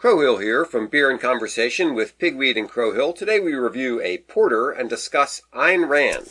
Crowhill here from Beer and Conversation with Pigweed and Crowhill. Today we review a porter and discuss Ayn Rand.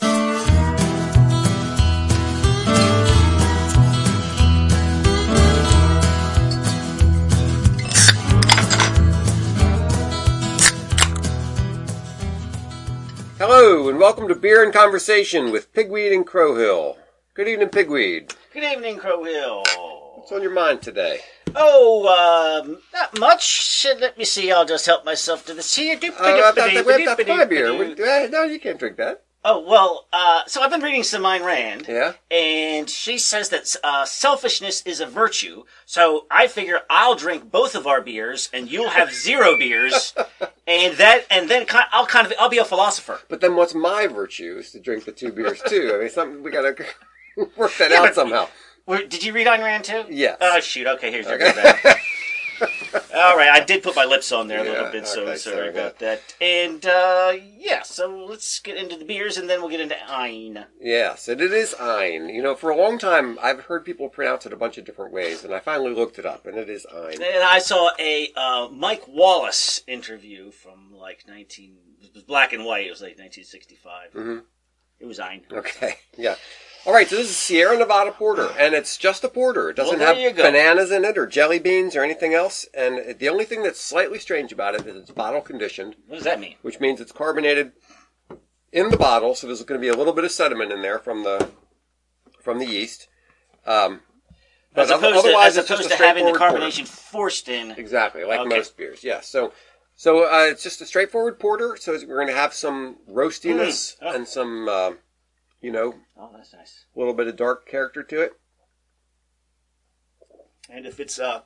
Hello and welcome to Beer and Conversation with Pigweed and Crowhill. Good evening, Pigweed. Good evening, Crowhill. What's on your mind today? Oh, um, not much. Let me see. I'll just help myself to this here. Uh, I thought that we have that five beer. Uh, No, you can't drink that. Oh well. Uh, so I've been reading some Ayn Rand. Yeah? And she says that uh, selfishness is a virtue. So I figure I'll drink both of our beers, and you'll have zero beers, and that, and then I'll kind of, I'll be a philosopher. But then what's my virtue is to drink the two beers too. I mean, something we gotta work that Yeah, out but- somehow. Were- Did you read Ayn Rand too? Yes. Oh shoot. Okay, here's your Okay. go back. All right, I did put my lips on there a Yeah, little bit, so okay, sorry about that. And uh, yeah, so let's get into the beers, and then we'll get into Ayn. Yes, and it is Ein. You know, for a long time, I've heard people pronounce it a bunch of different ways, and I finally looked it up, and it is Ein. And I saw a uh, Mike Wallace interview from like 19, it was black and white. It was like 1965. Mhm. It was Ayn. Okay, yeah. All right, so this is Sierra Nevada Porter, and it's just a porter. It doesn't Well, have bananas in it or jelly beans or anything else. And the only thing that's slightly strange about it is it's bottle conditioned, What does that mean? which means it's carbonated in the bottle. So there's going to be a little bit of sediment in there from the from the yeast. Um, but As opposed to, otherwise, as it's just opposed to having the straightforward porter. carbonation forced in. Exactly, like Okay. most beers. Yeah. So, so uh, it's just a straightforward porter. So we're going to have some roastiness Mm. Oh. and some, uh, you know, Oh, that's nice. a little bit of dark character to it. And if it's uh,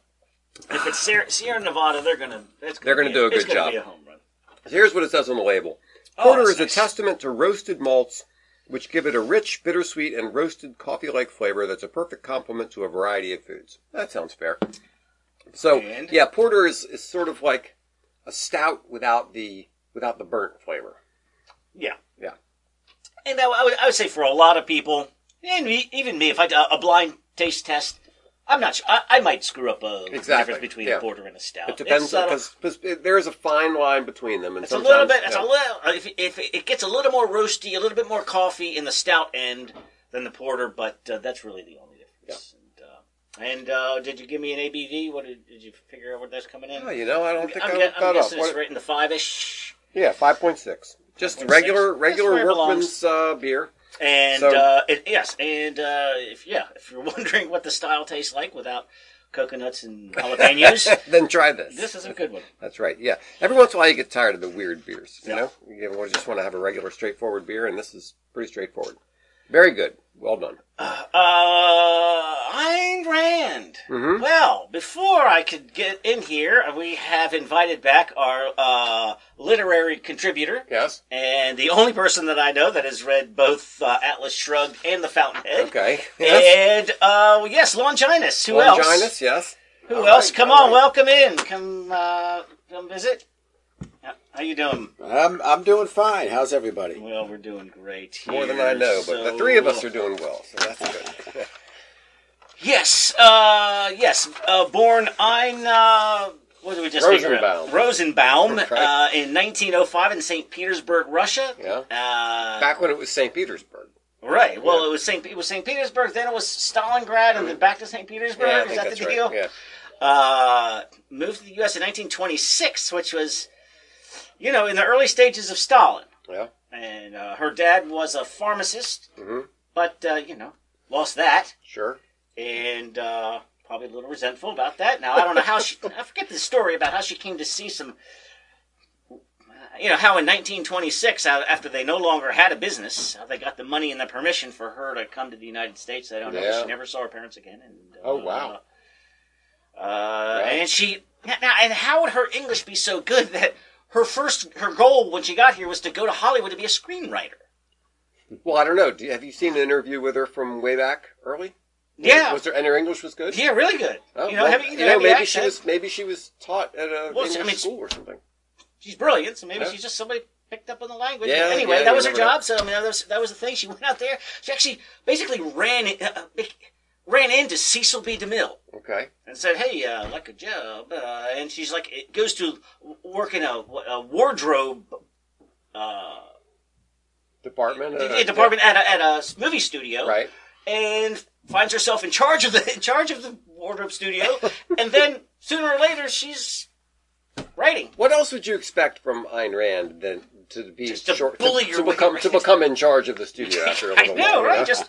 if it's Sierra, Sierra Nevada, they're gonna that's They're gonna gonna do a it's good gonna job. A home run. So here's what it says on the label. Oh, Porter that's is a testament to roasted malts, which give it a rich, bittersweet, and roasted coffee-like flavor that's a perfect complement to a variety of foods. That sounds fair. So, And? yeah, porter is, is sort of like a stout without the without the burnt flavor. Yeah. Yeah. And I, I would, I would say for a lot of people, and me, even me, if I did a blind taste test, I'm not sure. I, I might screw up a Exactly, difference between yeah. a porter and a stout. It depends because there is a fine line between them, and It's a little bit. It's yeah. a little. If, if it gets a little more roasty, a little bit more coffee in the stout end than the porter, but uh, that's really the only difference. And, uh, and uh, did you give me an ABV? What did, did you figure out what that's coming in? Oh, you know, I don't think I'm, I looked I'm that up. guessing it's right in the five-ish. Yeah, five point six. Just 5.6. regular, That's regular where it workman's uh, beer. And So- uh, it, yes, and uh, if yeah, if you're wondering what the style tastes like without coconuts and jalapenos, then try this. this is a good one. That's right. Yeah. Every once in a while, you get tired of the weird beers. You know, you just want to have a regular, straightforward beer, and this is pretty straightforward. Very good. Well done. Uh, Ayn Rand. Mhm. Well, before I could get in here, we have invited back our uh, literary contributor. Yes. And the only person that I know that has read both uh, Atlas Shrugged and The Fountainhead. Okay. Yes. And uh, yes, Longinus. Who else? Longinus. Yes. Who All else? right, Come all on, right. welcome in. Come, uh, come visit. How- How you doing? I'm I'm doing fine. How's everybody? Well, we're doing great. Here, More than I know, but the three of us are doing well, so that's good. Yes, uh, yes. Uh, born Ein, uh, what did we just figure? Rosenbaum. Rosenbaum, Right. uh, in 1905 in St. Petersburg, Russia. yeah. Uh, Back when it was St. Petersburg. right. Well, Yeah. it was St. It was St. Petersburg. Then it was Stalingrad, and then back to St. Petersburg. Yeah, I Is that that's the right. Yeah. Uh, moved to the U.S. in 1926, which was, you know, in the early stages of Stalin. Yeah. And uh, her dad was a pharmacist, Mhm. but uh, you know, lost that. Sure. and uh, probably a little resentful about that. Now I don't know how she. I forget the story about how she came to see some. You know how in 1926, after they no longer had a business, how they got the money and the permission for her to come to the United States. I don't know. Yeah. She never saw her parents again. And, uh, Oh, wow. Uh, and she now, and how would her English be so good that her first her goal when she got here was to go to Hollywood to be a screenwriter? Well, I don't know. Do you, have you seen an interview with her from way back early? Yeah, Was there, and her English was good? yeah, really good. Oh, you know, well, you know, maybe she was maybe she was taught at a Well, I mean, school or something. she's brilliant, so maybe Yeah. she's just somebody picked up on the language. Yeah, anyway, yeah, that was her job. So I mean, that was that was the thing. She went out there. She actually basically ran it. Uh, ran into Cecil B. DeMille Okay. and said, "Hey, uh, like a job," uh, and she's like, it goes to work in a, a wardrobe uh, Department. uh, a department at a, at a movie studio, Right. and finds herself in charge of the in charge of the wardrobe studio, and then sooner or later she's writing. What else would you expect from Ayn Rand than to be Just to short, bully to, your to way become to become in charge of the studio after a little know, while? you right? know? Just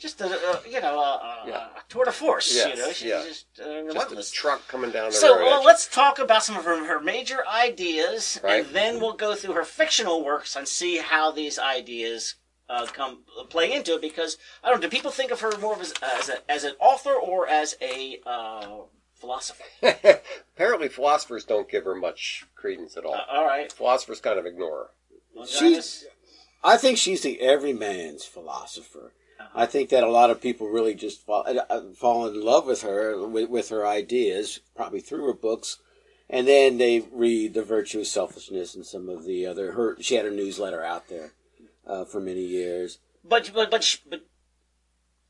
just a, a you know a, a, Yeah. a tour de force. Yes, you know, she's yeah. just uh, just relentless. a truck coming down the So road. well, let's talk about some of her, her major ideas, Right. and then we'll go through her fictional works and see how these ideas uh, come play into it. Because I don't know, do people think of her more as, as, a, as an author or as a uh, philosopher? Apparently, philosophers don't give her much credence at all. Uh, all right, philosophers kind of ignore her. Well, She's- just- I think she's the everyman's philosopher. I think that a lot of people really just fall, uh, fall in love with her, with, with her ideas, probably through her books, and then they read The Virtue of Selfishness and some of the other. Her she had a newsletter out there uh, for many years. but but but, sh- but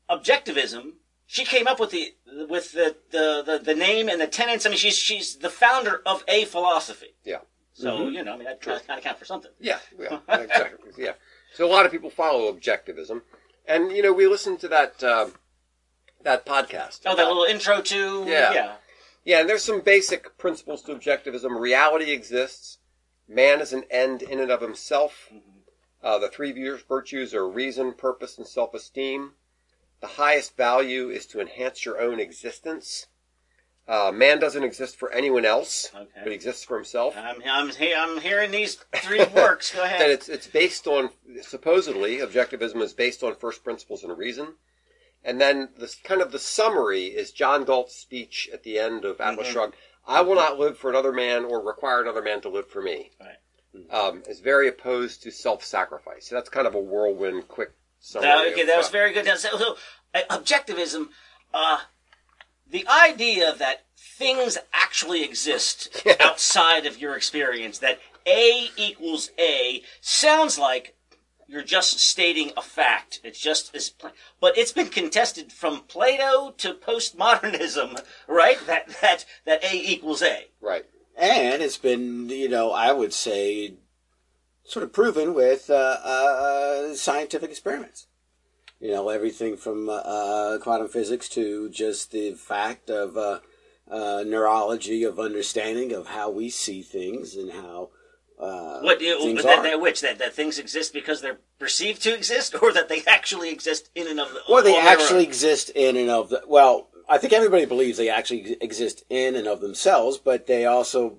objectivism. She came up with the with the, the, the, the name and the tenets. I mean, she's she's the founder of a philosophy. Yeah. So you know, I mean, that kind of count for something. Yeah, yeah, exactly. Yeah. So a lot of people follow objectivism, and you know we listened to that um that podcast. Oh, that little intro to Yeah. yeah. Yeah, and there's some basic principles to objectivism. Reality exists. Man is an end in and of himself. Uh, the three virtues are reason, purpose, and self-esteem. The highest value is to enhance your own existence. Uh, man doesn't exist for anyone else, Okay. but he exists for himself. I'm I'm I'm hearing these three works. Go that ahead. it's it's based on supposedly objectivism is based on first principles and reason, and then the kind of the summary is John Galt's speech at the end of Atlas Mhm. Shrugged. I will not live for another man or require another man to live for me. Right. Um, is very opposed to self-sacrifice. So that's kind of a whirlwind, quick summary. That, okay, that was uh, very good. So, so, uh, objectivism, uh, the idea that things actually exist Yeah. outside of your experience, that A equals A, sounds like you're just stating a fact. It's just as, but it's been contested from Plato to postmodernism, right? That that that A equals A. right. And it's been, you know, I would say, sort of proven with uh, uh, scientific experiments. You know, everything from uh, quantum physics to just the fact of uh, uh, neurology, of understanding of how we see things and how uh, What things that, that, which that, that things exist because they're perceived to exist, or that they actually exist in and of the, Or they actually exist in and of the. Well, I think everybody believes they actually exist in and of themselves, but they also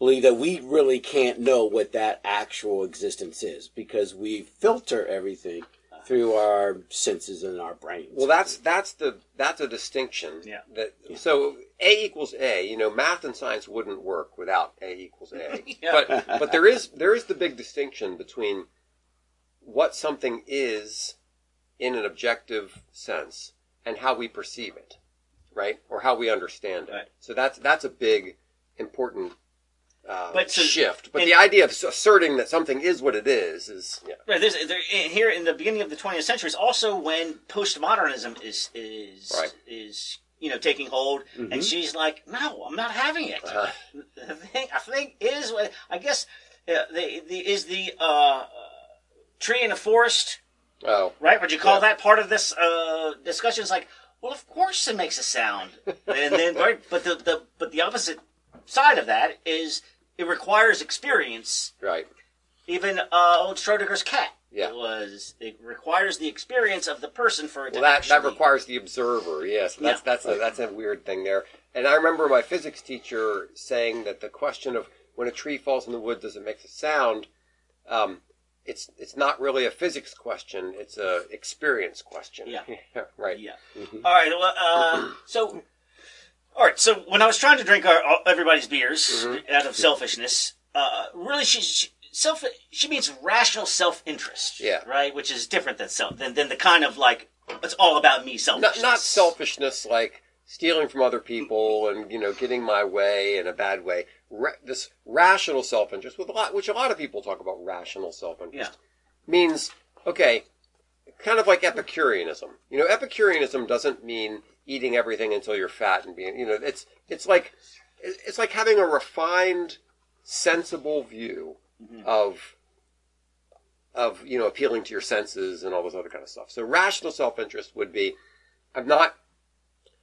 believe that we really can't know what that actual existence is because we filter everything through our senses and our brains. Well, that's that's the that's a distinction. Yeah. That so A equals A. You know, math and science wouldn't work without A equals A. Yeah. But but there is there is the big distinction between what something is in an objective sense and how we perceive it, right? Or how we understand it. Right. So that's that's a big important uh, But so- shift. But and- the idea of asserting that something is what it is is yeah. Right, there's, there, in- here in the beginning of the 20th century is also when postmodernism is is Right. is you know taking hold, and she's like, "No, I'm not having it." Uh, The thing, I think is what I guess uh, the the is the uh, uh, tree in a forest, oh right? Would you call Yeah. that part of this uh, discussion? It's like, well, of course it makes a sound, and then right, but the, the but the opposite side of that is it requires experience right. even uh, old Schrodinger's cat. Yeah. It was. It requires the experience of the person for it Well, that, actually. that requires the observer. Yes, that's Yeah. that's a, that's a weird thing there. And I remember my physics teacher saying that the question of when a tree falls in the wood, does it make a sound? Um, it's it's not really a physics question. It's a experience question. Yeah. right. Yeah. All right. Well, uh, so. All right. So when I was trying to drink our, everybody's beers Mm-hmm. out of selfishness, uh, really, she, she self she means rational self interest. Yeah. Right. Which is different than self than, than the kind of like it's all about me Not selfishness. not selfishness like stealing from other people and you know getting my way in a bad way. Ra- this rational self interest, with a lot, which a lot of people talk about rational self interest. Yeah. means okay kind of like Epicureanism. You know, Epicureanism doesn't mean eating everything until you're fat and being, you know, it's it's like it's like having a refined, sensible view mm-hmm. of of you know appealing to your senses and all this other kind of stuff. So rational self-interest would be, I'm not.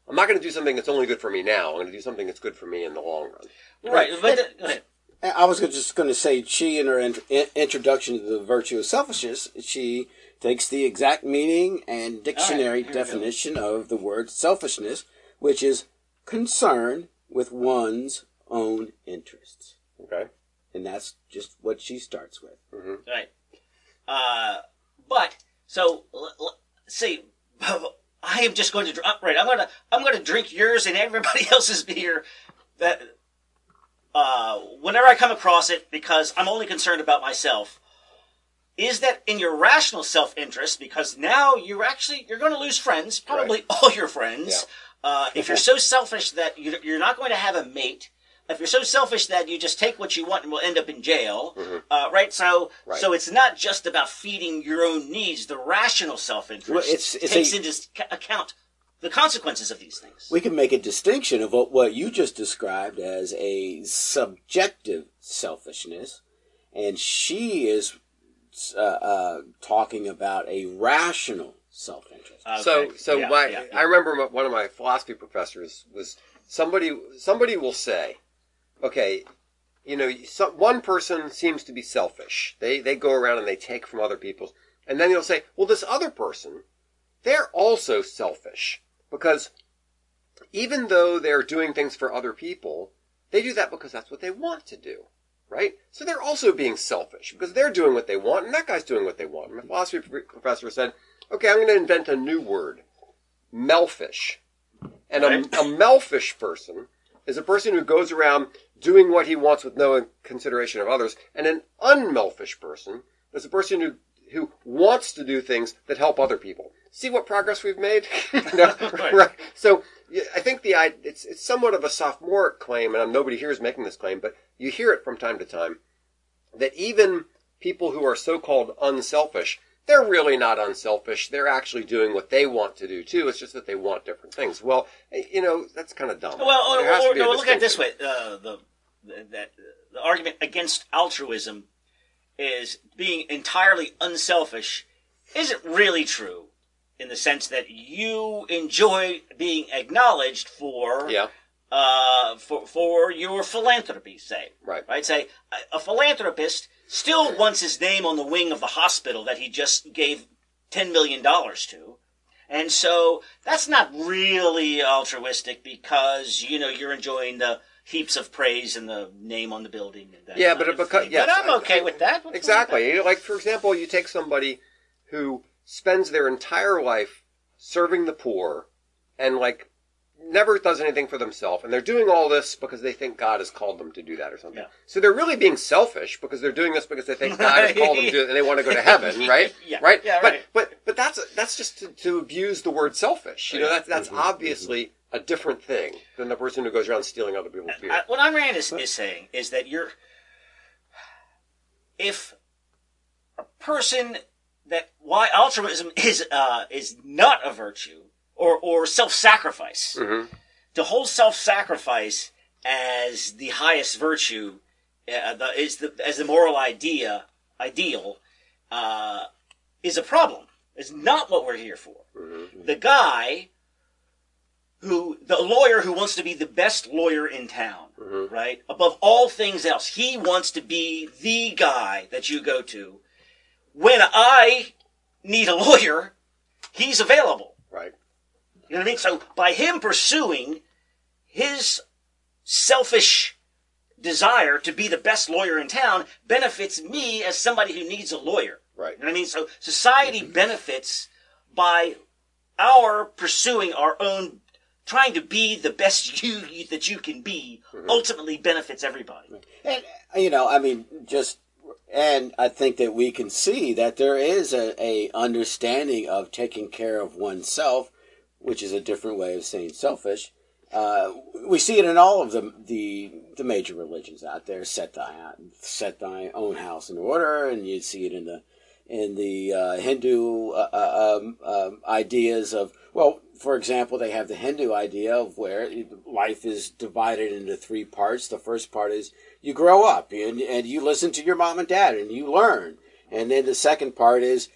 I'm not going to do something that's only good for me now. I'm going to do something that's good for me in the long run. Right, but the, go. I was just going to say, she in her int- in- introduction to the virtue of selfishness, she takes the exact meaning and dictionary here we go. definition of the word selfishness, which is concern with one's own interests, Okay. and that's just what she starts with. Right. Uh, but so l- l- see, I am just going to dr- right. I'm gonna I'm gonna drink yours and everybody else's beer. That uh, whenever I come across it, because I'm only concerned about myself. Is that in your rational self-interest? Because now you're actually you're going to lose friends, probably all your friends. Uh, if you're so selfish that you- you're not going to have a mate, if you're so selfish that you just take what you want and will end up in jail, uh, right? So, Mm-hmm. Right. so it's not just about feeding your own needs. The rational self-interest Well, it's- it's takes a- into account the consequences of these things. We can make a distinction of what, what you just described as a subjective selfishness, and she is uh, uh, talking about a rational self-interest. So, Okay. so Yeah, my, yeah, yeah. I remember my- one of my philosophy professors was somebody. Somebody will say, "Okay, you know, some, one person seems to be selfish. They they go around and they take from other people's, and then he'll say, well, this other person, they're also selfish because even though they're doing things for other people, they do that because that's what they want to do." Right? So they're also being selfish because they're doing what they want and that guy's doing what they want. My philosophy professor said, okay, I'm going to invent a new word. Melfish. And Right. a, a melfish person is a person who goes around doing what he wants with no consideration of others. And an unmelfish person is a person who, who wants to do things that help other people. See what progress we've made? No, Right. right. So I think the it's it's somewhat of a sophomoric claim, and nobody here is making this claim, but you hear it from time to time that even people who are so-called unselfish, they're really not unselfish. They're actually doing what they want to do too. It's just that they want different things. Well, you know, that's kind of dumb. Well, or, to or, no, look at it this way: uh, the, the that the argument against altruism is being entirely unselfish isn't really true in the sense that you enjoy being acknowledged for Yeah, uh, for for your philanthropy, say. Right. Right. Say a, a philanthropist still wants his name on the wing of the hospital that he just gave ten million dollars to. And so that's not really altruistic because you know you're enjoying the heaps of praise and the name on the building. And that Yeah, but yes, but I'm I- okay with that. What's wrong with exactly. You know, Like for example, you take somebody who spends their entire life serving the poor and like never does anything for themselves and they're doing all this because they think God has called them to do that or something. Yeah. So they're really being selfish because they're doing this because they think God has called them to do it and they want to go to heaven, right? Yeah. Right? Yeah, but right. but but that's that's just to, to abuse the word selfish. You know, that's that's mm-hmm. obviously a different thing than the person who goes around stealing other people's beer. I, what Ayn Rand is, is saying is that you're, if a person that why altruism is uh, is not a virtue or or self sacrifice, Mhm. to hold self sacrifice as the highest virtue uh, the, is the as the moral idea ideal uh, is a problem. It's not what we're here for. The guy who the lawyer who wants to be the best lawyer in town, right? Above all things else, he wants to be the guy that you go to. When I need a lawyer, he's available. Right. You know what I mean? So by him pursuing his selfish desire to be the best lawyer in town benefits me as somebody who needs a lawyer. Right. You know what I mean? So society mm-hmm. benefits by our pursuing our own, trying to be the best you that you can be. Mm-hmm. Ultimately benefits everybody. And you know, I mean, just and I think that we can see that there is a, a understanding of taking care of oneself, which is a different way of saying selfish. Uh, we see it in all of the, the the major religions out there. Set thy set thy own house in order, and you see it in the in the uh, Hindu uh, uh, um, um, ideas of well, for example, they have the Hindu idea of where life is divided into three parts. The first part is you grow up and, and you listen to your mom and dad and you learn. And then the second part is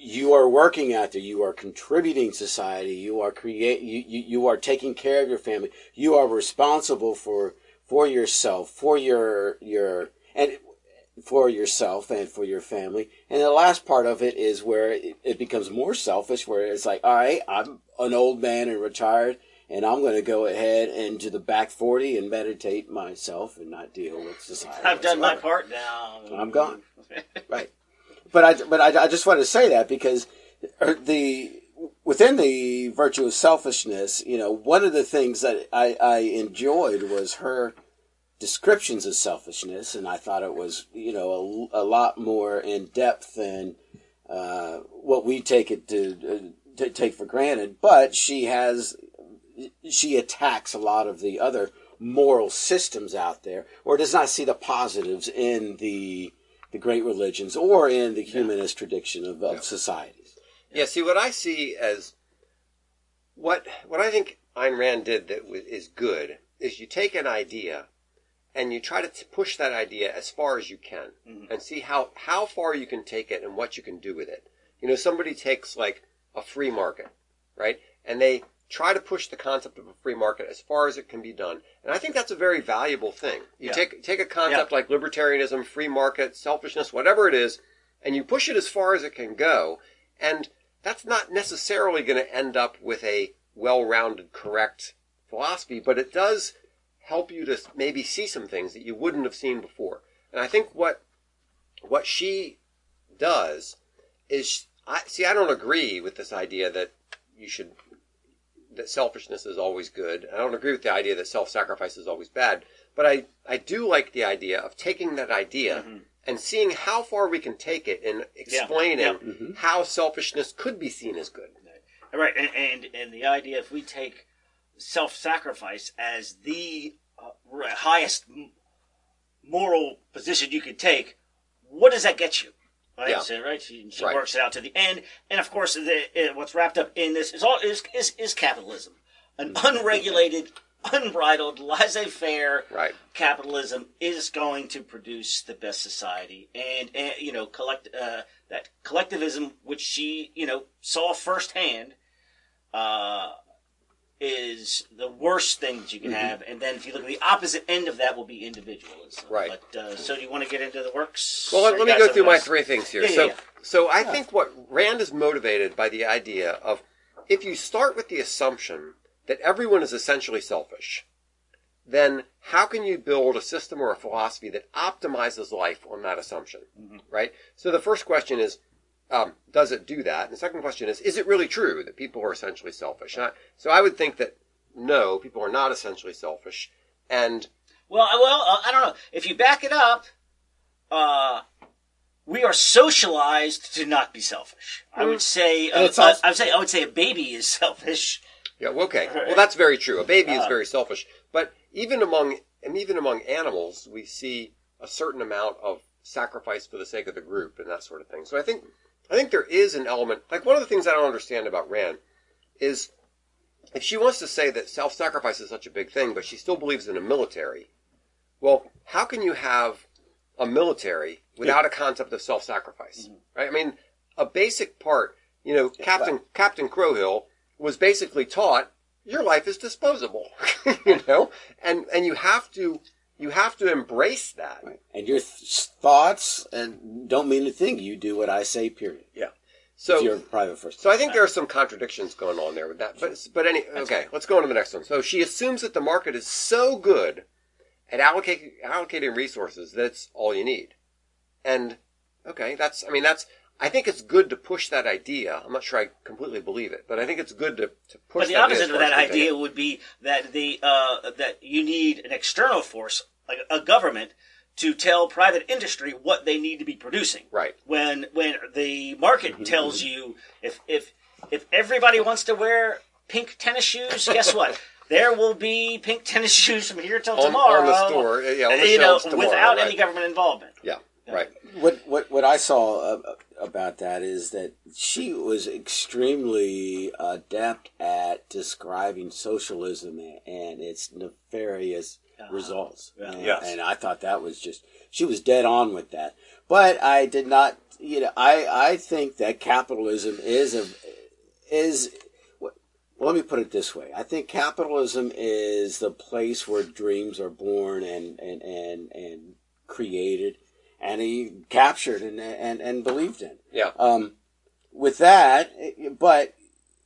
you are working out there. You are contributing society. You are create. You, you, you are taking care of your family. You are responsible for for yourself, for your your and for yourself and for your family. And the last part of it is where it, it becomes more selfish, where it's like, all right, I'm an old man and retired, and I'm going to go ahead into the back 40 and meditate myself and not deal with society. I've done my part now. I'm gone. right. But I, but I, I just want to say that because the within the virtue of selfishness, you know, one of the things that I, I enjoyed was her descriptions of selfishness, and I thought it was, you know, a, a lot more in depth than uh, what we take it to, uh, to take for granted. But she has, she attacks a lot of the other moral systems out there, or does not see the positives in the the great religions or in the humanist tradition of, of Yeah. societies. Yeah, see what I see as what what I think Ayn Rand did that wa- is good is you take an idea and you try to t- push that idea as far as you can Mhm. and see how how far you can take it and what you can do with it. You know, somebody takes like a free market, right? And they try to push the concept of a free market as far as it can be done. And I think that's a very valuable thing. You Yeah. take take a concept like libertarianism, free market, selfishness, whatever it is, and you push it as far as it can go. And that's not necessarily going to end up with a well-rounded, correct philosophy, but it does help you to maybe see some things that you wouldn't have seen before. And I think what what she does is I see I don't agree with this idea that you should that selfishness is always good. I don't agree with the idea that self-sacrifice is always bad, but I I do like the idea of taking that idea Mhm. and seeing how far we can take it and explaining yeah. Mhm. how selfishness could be seen as good. Right, and, and and the idea if we take self-sacrifice as the uh, highest moral position you could take, what does that get you? Right, Yeah. so, right. She, she Right. works it out to the end, and of course, the, uh, what's wrapped up in this is all is is, is capitalism, an unregulated, unbridled, laissez-faire Right. capitalism is going to produce the best society and, and you know collect uh, that collectivism which she you know saw firsthand uh, is the worst thing that you can have and then if you look at the opposite end of that will be individualism Right. but uh, so do you want to get into the works Well, let, let me go through my else? three things here. Yeah, yeah, so, yeah. so I think what Rand is motivated by the idea of if you start with the assumption that everyone is essentially selfish, then how can you build a system or a philosophy that optimizes life on that assumption? Mm-hmm. Right. So the first question is, um, does it do that? And the second question is, is it really true that people are essentially selfish? I- so I would think that no, people are not essentially selfish, and Well, I- well, uh, I don't know. If you back it up, uh, we are socialized to not be selfish. I would say, uh, also- I would say, I would say a baby is selfish. Yeah, well, okay. Well, that's very true. A baby is Uh, very selfish, but even among and even among animals, we see a certain amount of sacrifice for the sake of the group and that sort of thing. So I think I think there is an element. Like one of the things I don't understand about Rand is if she wants to say that self-sacrifice is such a big thing, but she still believes in a military. Well, how can you have a military without a concept of self-sacrifice? Mm-hmm. Right? I mean, a basic part. You know, Captain Captain Crowhill was basically taught your life is disposable. you know, and and you have to you have to embrace that. Right. And your th- thoughts and don't mean a thing. You do what I say. Period. Yeah. So you're a private first. So I think there are some contradictions going on there with that. But but any okay, let's go on to the next one. So she assumes that the market is so good at allocating allocating resources that it's all you need. And okay, that's I mean that's I think it's good to push that idea. I'm not sure I completely believe it, but I think it's good to, to push. But the that idea as opposite of that we can take idea would be that the uh, that you need an external force, like a government, to tell private industry what they need to be producing. Right. When when the market tells you if if if everybody wants to wear pink tennis shoes, guess what? There will be pink tennis shoes from here till On- tomorrow. on the store, yeah, on the you know, tomorrow, without right. any government involvement. Yeah. Right. What what what I saw uh, about that is that she was extremely adept at describing socialism and its nefarious results. Yeah. And, Yes. and I thought that was just she was dead on with that. But I did not, you know, I I think that capitalism is a is well, let me put it this way. I think capitalism is the place where dreams are born and and and, and created and he captured and and, and believed in. Yeah. Um, with that, it- but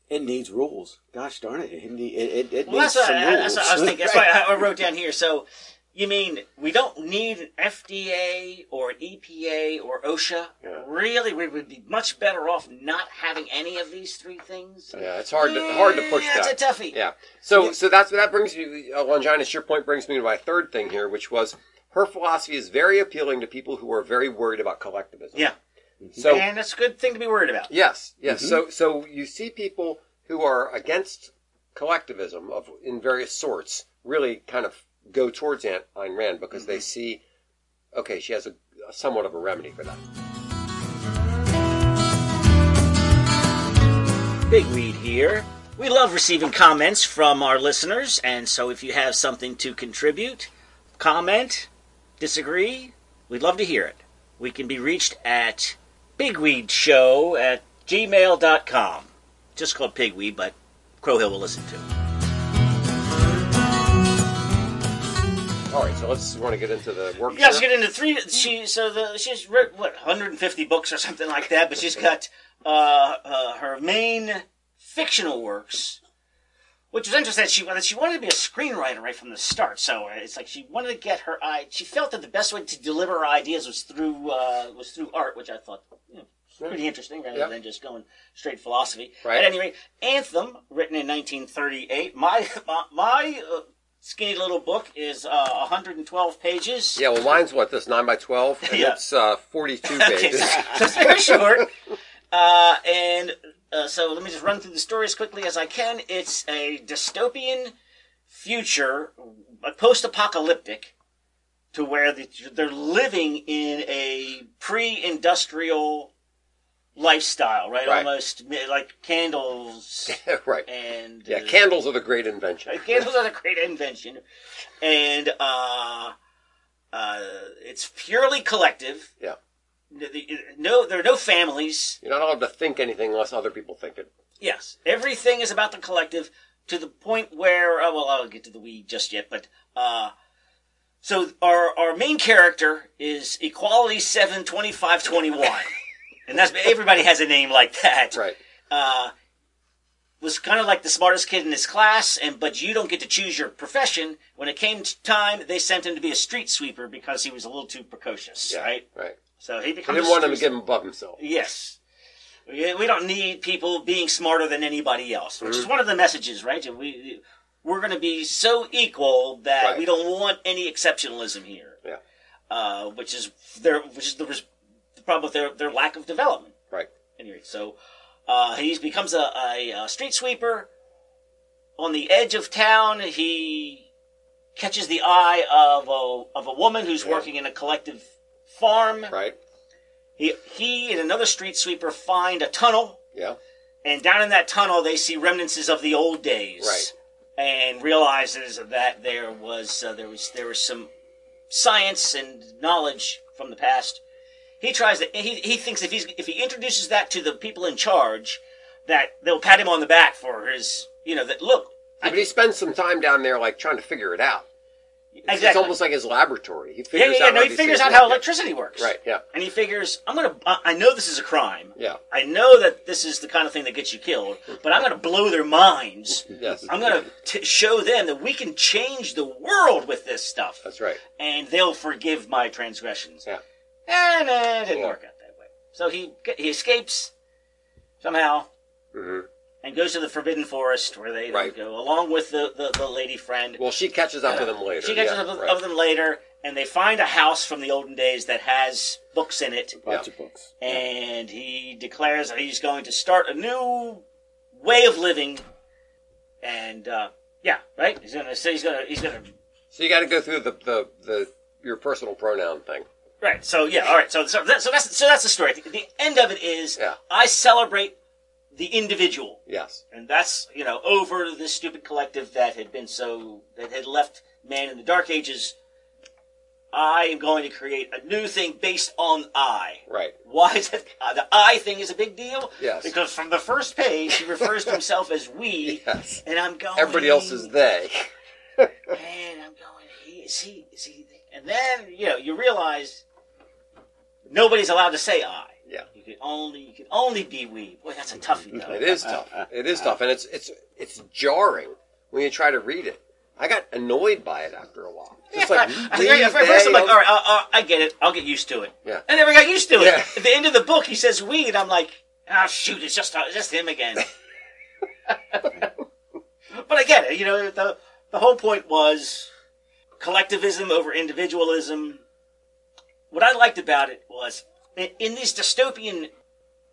it needs rules. Gosh darn it! It, it, it, it Well, needs that's some I, rules. that's what I was thinking. That's why I I wrote down here. So, you mean we don't need an FDA or an EPA or OSHA? Yeah. Really, we would be much better off not having any of these three things. Yeah, it's hard to hard to push Yeah, that. It's a toughie. Yeah. So so that's that brings me uh, Longinus, your point brings me to my third thing here, which was her philosophy is very appealing to people who are very worried about collectivism. Yeah. Mm-hmm. So and it's a good thing to be worried about. yes, yes. Mm-hmm. So so you see people who are against collectivism of in various sorts really kind of go towards Aunt Ayn Rand because they mm-hmm. see okay, she has a, a somewhat of a remedy for that. Pigweed here. We love receiving comments from our listeners, and so if you have something to contribute, comment, disagree, we'd love to hear it. We can be reached at pigweedshow at gmail.com. Just called Pigweed, but Crowhill will listen to. All right, so let's want to get into the work. Yeah, let's here? get into three. She so the she's written what 150 books or something like that, but she's got uh, uh, her main fictional works, which was interesting. That she that she wanted to be a screenwriter right from the start. So uh, it's like she wanted to get her i. She felt that the best way to deliver her ideas was through uh, was through art, which I thought you know, pretty interesting rather Yeah. than just going straight philosophy. Right. At any rate, Anthem, written in 1938. My my, my uh, skinny little book is uh, 112 pages. Yeah, well, mine's what this nine by twelve, and Yeah. it's uh, forty-two Okay, pages. so it's very short. Uh, and uh, so let me just run through the story as quickly as I can. It's a dystopian future, uh, post-apocalyptic, to where they're living in a pre-industrial lifestyle, right? Right. Almost like candles right. and Yeah, uh, candles are the great invention. Candles are a great invention, and uh, uh, it's purely collective. Yeah. No, there are no families. You're not allowed to think anything unless other people think it. Yes, everything is about the collective to the point where. Uh, well, I'll get to the we just yet, but uh, so our our main character is Equality Seven Twenty Five Twenty One, and that's everybody has a name like that. Right. uh, was kind of like the smartest kid in his class, and but you don't get to choose your profession. When it came time, they sent him to be a street sweeper because he was a little too precocious, Yeah. right? Right. So he I becomes. didn't a want him to get above himself. Yes. We we don't need people being smarter than anybody else, which Mm-hmm. is one of the messages, right? We we're going to be so equal that Right. we don't want any exceptionalism here. Yeah. Uh, which is their which is the, res- the problem with their their lack of development. Right. Anyway, so uh, he becomes a, a, a street sweeper. On the edge of town, he catches the eye of a of a woman who's Yeah. working in a collective farm. Right. He he and another street sweeper find a tunnel, Yeah. and down in that tunnel they see remnants of the old days. Right. And realizes that there was uh, there was there was some science and knowledge from the past. He tries to he he thinks if he's if he introduces that to the people in charge, that they'll pat him on the back for his you know that look. I but he spends some time down there, like trying to figure it out. It's, it's almost like his laboratory. He figures yeah, yeah, out. no, how he figures out how electricity works. Right. Yeah. And he figures, I'm gonna, I I know this is a crime. Yeah. I know that this is the kind of thing that gets you killed, but I'm to blow their minds. Yes. I'm going to show them that we can change the world with this stuff, That's right. and they'll forgive my transgressions. Yeah. And uh, it didn't Yeah. work out that way. So he he escapes somehow hmm and goes to the Forbidden Forest, where they Right. go along with the, the, the lady friend. Well, she catches up to them later. She catches yeah, up with, right. of them later, and they find a house from the olden days that has books in it. bunch Yeah. of books. and he declares that he's going to start a new way of living. And uh, yeah, right. He's gonna say he's gonna he's gonna So you got to go through the, the the your personal pronoun thing. Right. So yeah. All right. So so, that, so that's so that's the story. The, the end of it is Yeah. I celebrate the individual, Yes. and that's you know over this stupid collective that had been so that had left man in the dark ages. I am going to create a new thing based on I. Right. Why is it uh, the I thing is a big deal? Yes. Because from the first page he refers to himself as we, Yes. and I'm going. Everybody else is they. Man, I'm going. He is he is he, and then you know you realize nobody's allowed to say I. Yeah. You can only you can only be we. Boy, that's a toughie though. It is tough. It is tough, and it's it's it's jarring when you try to read it. I got annoyed by it after a while. Just like I, I, at first I'm like, all right, uh, uh, I get it. I'll get used to it. Yeah. I never got used to it. Yeah. At the end of the book, he says we, and I'm like, ah, shoot, it's just it's just him again. but I get it. You know, the the whole point was collectivism over individualism. What I liked about it was in, these dystopian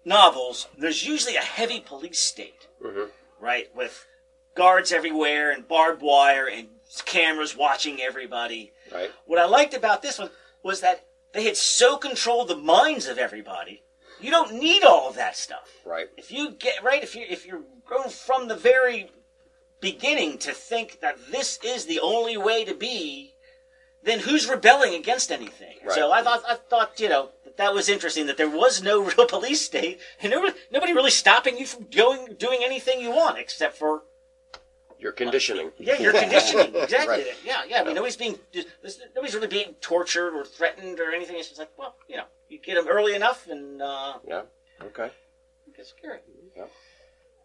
novels, there's usually a heavy police state, Mhm. right, with guards everywhere and barbed wire and cameras watching everybody. right? What I liked about this one was that they had so controlled the minds of everybody. You don't need all of that stuff. Right. If you get right, if you if you're grown from the very beginning to think that this is the only way to be, then who's rebelling against anything? Right. So I thought I thought you know that, was interesting that there was no real police state and was nobody really stopping you from going doing anything you want except for Your conditioning. yeah, your conditioning. Exactly. Right. Yeah, yeah. I mean, nobody's being, nobody's really being tortured or threatened or anything. It's just like, well, you know, you get them early enough and uh, Yeah. Okay. it gets scary. Yeah.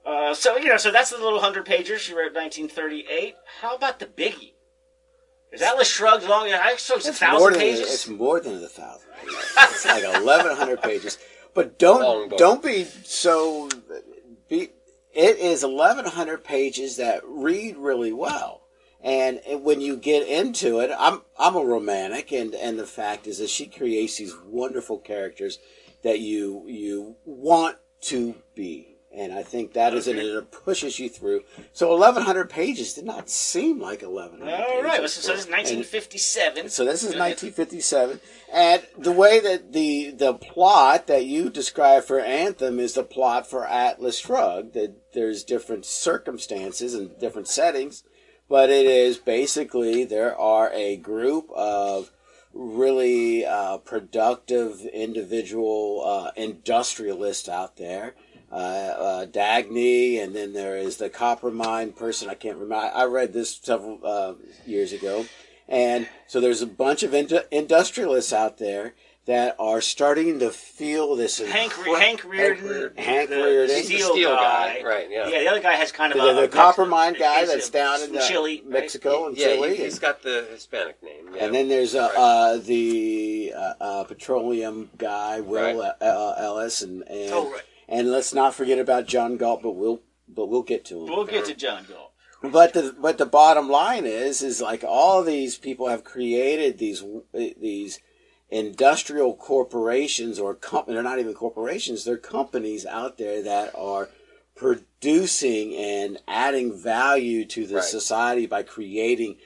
Uh, so you know, so that's the little hundred pager she wrote, 1938. How about the biggie? Is Atlas Shrugged long? I so it's a thousand than pages. it's more than a thousand pages. It's like eleven hundred pages. But don't don't be so. Be it is eleven hundred pages that read really well. And when you get into it, I'm I'm a romantic, and and the fact is that she creates these wonderful characters that you you want to be, and I think that is it. It pushes you through. So 1,100 pages did not seem like 1,100. All right, pages. so this is 1957. So this is 1957, and the way that the the plot that you describe for Anthem is the plot for Atlas Shrugged. That there's different circumstances and different settings, but it is basically there are a group of really uh, productive individual uh, industrialists out there. Uh, uh, Dagny, and then there is the copper mine person. I can't remember. I, I read this several uh, years ago, and so there's a bunch of indu- industrialists out there that are starting to feel this. Hank, incre- Hank Rearden, Rearden. Hank the Rearden. steel, The steel guy. guy, right, yeah. Yeah, the other guy has kind of the, a, the copper mine guy that's a- down in from uh, Chile, right? Mexico and Yeah, Chile. he, has got the Hispanic name. Yeah. And then there's uh, Right. uh, the uh, uh, petroleum guy, Will Right. uh, uh, Ellis, and and, Oh, right. And let's not forget about John Galt, but we'll but we'll get to him. We'll get to John Galt. But the but the bottom line is is like all these people have created these these industrial corporations or company they're not even corporations they're companies out there that are producing and adding value to the Right. society by creating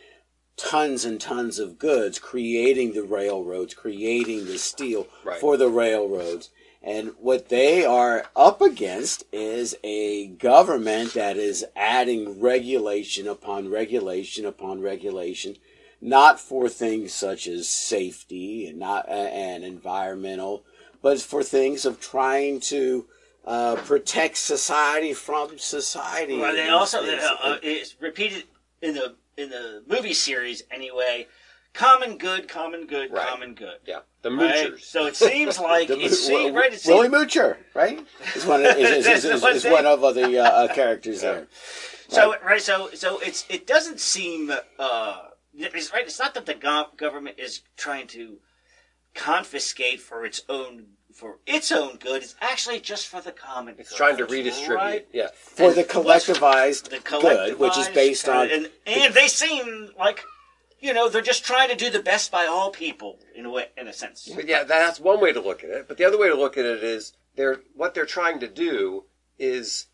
tons and tons of goods creating the railroads creating the steel Right. for the railroads and what they are up against is a government that is adding regulation upon regulation upon regulation, not for things such as safety and not and environmental, but for things of trying to uh, protect society from society. Well, they also it's- uh, uh, it's repeated in the in the movie series anyway. Common good, common good, Right. common good. yeah, the Right? moochers. So it seems like The- it seems right. It Willie Moocher, right? Is one of, is, is, is, is, one of the uh, uh, characters there. so right. So so it's it doesn't seem uh it's right. It's not that the go- government is trying to confiscate for its own for its own good. It's actually just for the common. it's good, trying to redistribute. Right? Yeah. For the collectivized the good, which is based on good, and, and they seem like you know they're just trying to do the best by all people in a way in a sense. But yeah, that's one way to look at it. But the other way to look at it is they're what they're trying to do is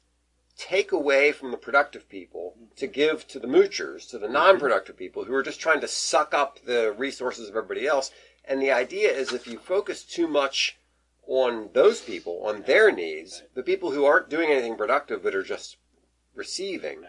take away from the productive people to give to the moochers, to the mm-hmm. non-productive people who are just trying to suck up the resources of everybody else. And the idea is if you focus too much on those people, on their needs, the people who aren't doing anything productive but are just receiving,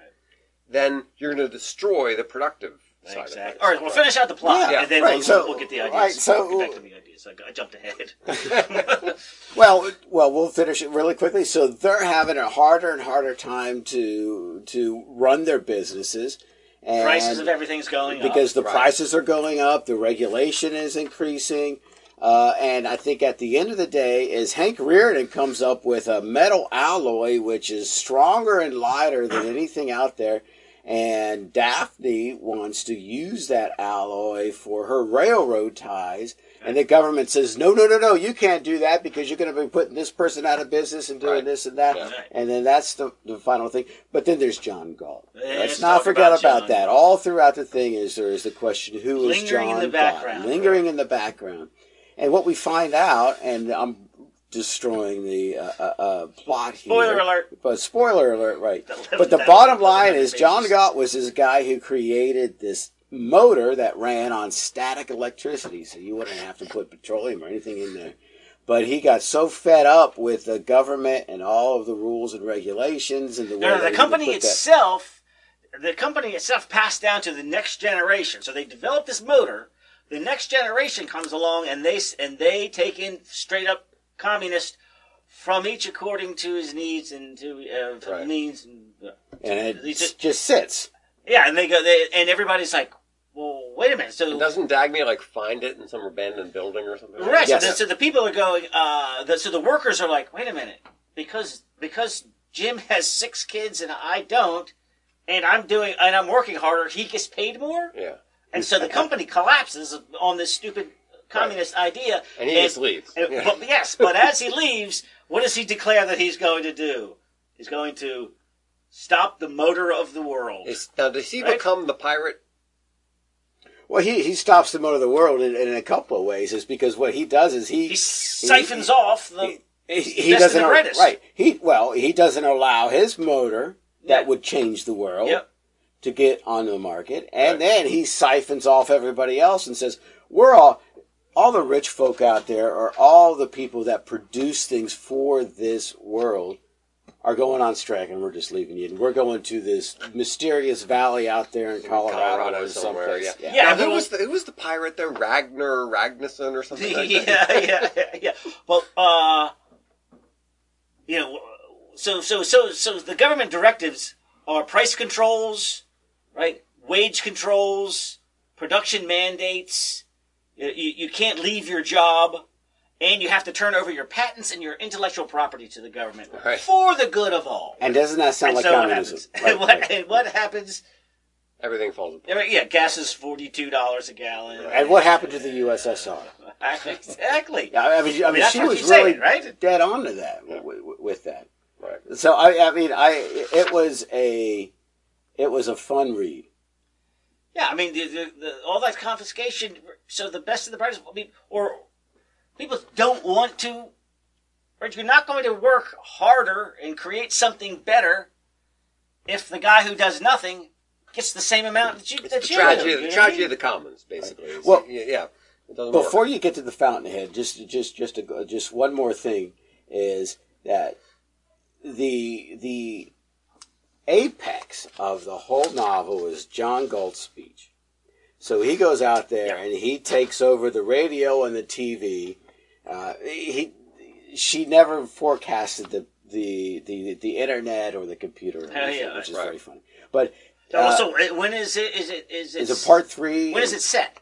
then you're going to destroy the productive Exactly. All right, we'll finish out the plot, Yeah, and then right, we'll, so- we'll get the ideas. right, so- We'll get back to the ideas. I, I jumped ahead. Well, well, we'll finish it really quickly. So they're having a harder and harder time to to run their businesses, and Prices of everything's going because up. the right. prices are going up, the regulation is increasing, uh, and I think at the end of the day, is Hank Rearden comes up with a metal alloy which is stronger and lighter than anything out there. And Dagny wants to use that alloy for her railroad ties. And the government says, no, no, no, no, you can't do that because you're going to be putting this person out of business and doing Right. this and that. Yeah. And then that's the, the final thing. But then there's John Galt. Let's let's not forget about about, that. All throughout the thing is there is the question, who is Lingering John in the Galt? Lingering in the background. And what we find out, and I'm destroying the uh, uh, uh, plot here. Spoiler alert. But spoiler alert, right. But the bottom line is. John Galt was this guy who created this motor that ran on static electricity, so you wouldn't have to put petroleum or anything in there. But he got so fed up with the government and all of the rules and regulations and the way No, no, the company put that- itself, the company itself passed down to the next generation. So they developed this motor. The next generation comes along and they and they take in straight up communist from each according to his needs and to uh, Right. means. And, uh, and it are- just sits. yeah, and they go. They, and everybody's like, "Well, wait a minute." So Doesn't Dagny like find it in some abandoned building or something? Right. Yes. So, the, so the people are going. Uh, the, so the workers are like, wait a minute, because because Jim has six kids and I don't, and I'm doing and I'm working harder. He gets paid more, Yeah. and so the company collapses on this stupid communist idea. And he just leaves. and- Yeah. But yes, but as he leaves, what does he declare that he's going to do? He's going to stop the motor of the world. Is, now, does he Right. become the pirate? Well, he, he stops the motor of the world in, in a couple of ways. Is because what he does is he He siphons off the. he, he best doesn't and the al- right. He well he doesn't allow his motor that Yeah. would change the world Yep. to get on the market, and Right. then he siphons off everybody else and says we're all all the rich folk out there are all the people that produce things for this world are going on strike and we're just leaving you and we're going to this mysterious valley out there in Colorado, Colorado or somewhere. someplace. Yeah. Yeah, Now, who was the who was the pirate there? Ragnar Ragnarsson or something like that. yeah, yeah, yeah, yeah. Well, uh, you know, so so so so the government directives are price controls, right? Wage controls, production mandates. You, you, can't leave your job, and you have to turn over your patents and your intellectual property to the government Right. for the good of all. And doesn't that sound And like so what communism? happens? Right, what, right. and what happens? Everything falls apart. Yeah, gas is forty two dollars a gallon. And what happened to the USSR? exactly. Yeah, I mean, I mean, that's she was she's saying, really right? dead on to that with, with that. Right. So I, I mean, I it was a it was a fun read. Yeah, I mean, the, the, the, all that confiscation. So the best of the brightest. I mean, or people don't want to, or you're not going to work harder and create something better if the guy who does nothing gets the same amount that you It's that the you tragedy, do. the you know tragedy of the commons, basically. It's- Well, yeah, yeah, Before work. you get to the fountainhead, just just just a, just one more thing is that the the apex of the whole novel is John Galt's speech. So he goes out there and he takes over the radio and the TV. Uh, he she never forecasted the the the, the internet or the computer, or anything, yeah, which is right. very funny. But uh, so uh, when is it? Is it? Is it? is it part three? When is it set?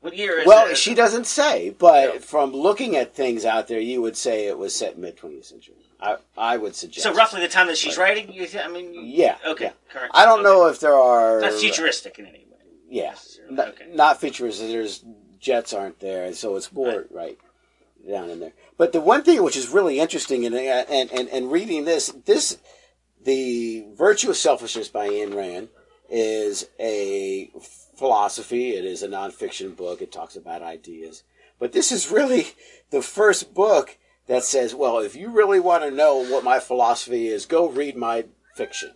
What year is Well, it? she doesn't say, but Yeah. from looking at things out there, you would say it was set mid 20th century. I, I would suggest. So roughly the time that she's writing. You th- I mean. Yeah. Okay. yeah. Correct. I don't okay. know if there are. That's futuristic in any way. Yeah. Not, Okay. not. There's jets aren't there, so it's more right. down in there. But the one thing which is really interesting, in, and, and, and reading this, this, the Virtue of Selfishness by Ayn Rand is a philosophy. It is a nonfiction book. It talks about ideas. But this is really the first book that says, well, if you really want to know what my philosophy is, go read my fiction.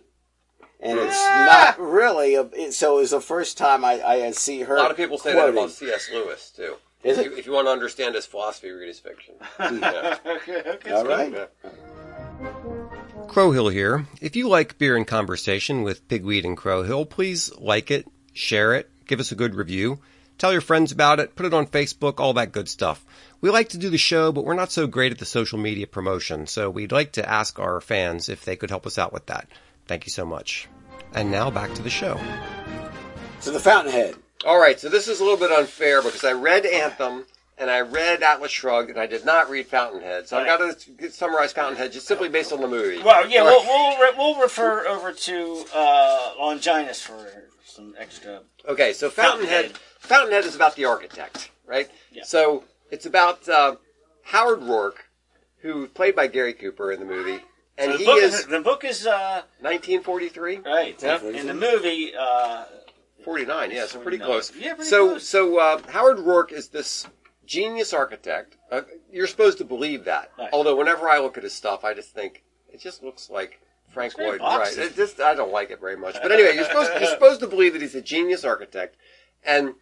And it's Ah! not really, a, it, so it was the first time I, I see her. A lot of people say that about C.S. Lewis too. Is If it? you, if you want to understand his philosophy, read his fiction. Yeah. okay, okay, All so- right. Crowhill here. If you like beer and conversation with Pigweed and Crowhill, please like it, share it, give us a good review, tell your friends about it, put it on Facebook, all that good stuff. We like to do the show, but we're not so great at the social media promotion, so we'd like to ask our fans if they could help us out with that. Thank you so much. And now back to the show. So the Fountainhead. All right, so this is a little bit unfair because I read Anthem and I read Atlas Shrugged and I did not read Fountainhead. So I've got to summarize Fountainhead just simply based on the movie. Well, yeah, All we'll we'll, re- we'll refer over to uh, Longinus for some extra. Okay, so Fountainhead. Fountainhead. Fountainhead is about the architect, right? Yeah. So it's about uh, Howard Roark, who played by Gary Cooper in the movie, and So the he book is is the book is uh, 1943, right Yeah. in the movie. Uh, 49. Yeah, so pretty 49. close. Yeah, pretty so close. so uh, Howard Roark is this genius architect. Uh, you're supposed to believe that. Right. Although whenever I look at his stuff, I just think it just looks like Frank Lloyd Wright. boxy. It just I don't like it very much. But anyway, you're supposed you're supposed to believe that he's a genius architect, and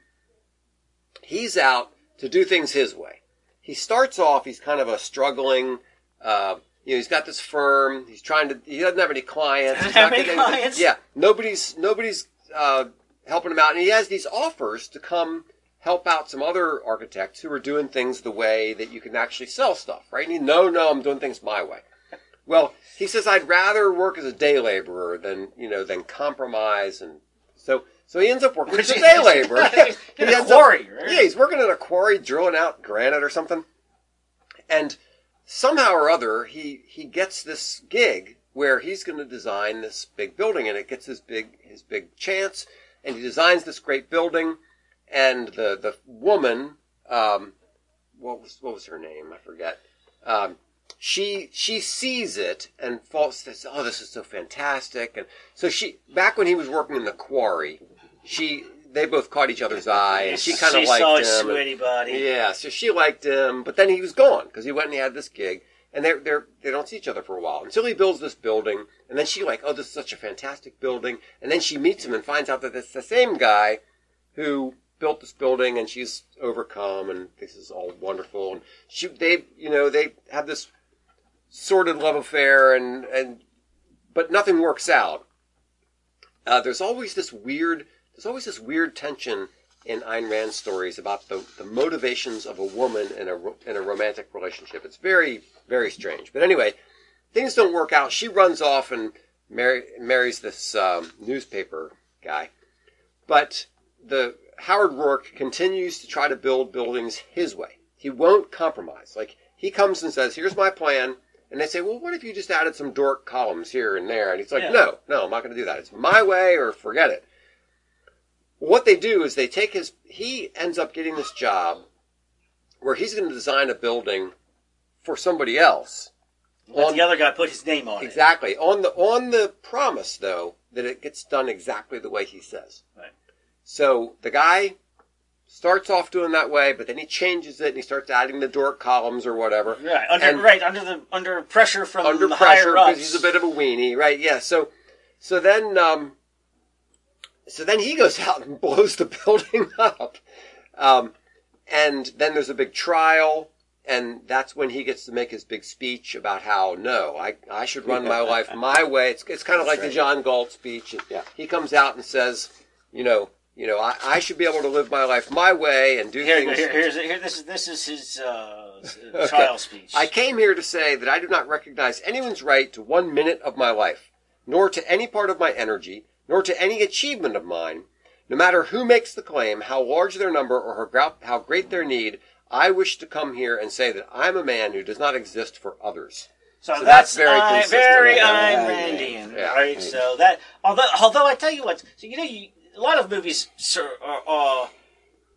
he's out to do things his way. He starts off, he's kind of a struggling, uh, you know, he's got this firm. He's trying to, he doesn't have any clients. He's Doesn't have not any getting clients? Yeah, nobody's, nobody's, uh, helping him out. And he has these offers to come help out some other architects who are doing things the way that you can actually sell stuff, right? And he, no, no, I'm doing things my way. Well, he says, I'd rather work as a day laborer than, you know, than compromise. And so, so he ends up working as a day laborer. in He a ends up- right? yeah, he's working in a quarry drilling out granite or something. And somehow or other, he, he gets this gig where he's going to design this big building and it gets his big, his big chance. And he designs this great building and the, the woman, um, what was, what was her name? I forget. Um, she, she sees it and falls, says, oh, this is so fantastic. And so she, back when he was working in the quarry, she, they both caught each other's eye and she kind of liked saw him. his and- sweaty body. yeah, so she liked him, but then he was gone because he went and he had this gig, and they're they're they don't see each other for a while until he builds this building, and then she like, oh, this is such a fantastic building, and then she meets him and finds out that it's the same guy who built this building, and she's overcome, and this is all wonderful, and she they you know they have this sordid love affair, and and but nothing works out. Uh, there's always this weird there's always this weird tension in Ayn Rand stories about the, the motivations of a woman in a in a romantic relationship. It's very very strange. But anyway, things don't work out. She runs off and marry, marries this um, newspaper guy. But the Howard Roark continues to try to build buildings his way. He won't compromise. Like he comes and says, "Here's my plan." And they say, well, what if you just added some Doric columns here and there? And he's like, Yeah. no, no, I'm not going to do that. It's my way or forget it what they do is they take his he ends up getting this job where he's going to design a building for somebody else But the other guy put his name on it. exactly on the on the promise though that it gets done exactly the way he says Right. so the guy starts off doing that way but then he changes it and he starts adding the Doric columns or whatever Right, under And- right under the under pressure from under the pressure because he's a bit of a weenie, right? Yeah. So, so then, um, so then he goes out and blows the building up, um, and then there's a big trial, and that's when he gets to make his big speech about how no, I I should run my life my way. It's it's kind of like That's the. John Galt speech. Yeah. He comes out and says, you know. You know, I, I should be able to live my life my way and do Here, things. here, here's here. This is this is his uh, Okay. trial speech. I came here to say that I do not recognize anyone's right to one minute of my life, nor to any part of my energy, nor to any achievement of mine. No matter who makes the claim, how large their number, or how great their need, I wish to come here and say that I'm a man who does not exist for others. So, So that's, that's very consistent. very Ayn yeah, Randian, yeah. right? So that although although I tell you what, so you know, you, a lot of movies sir, are, are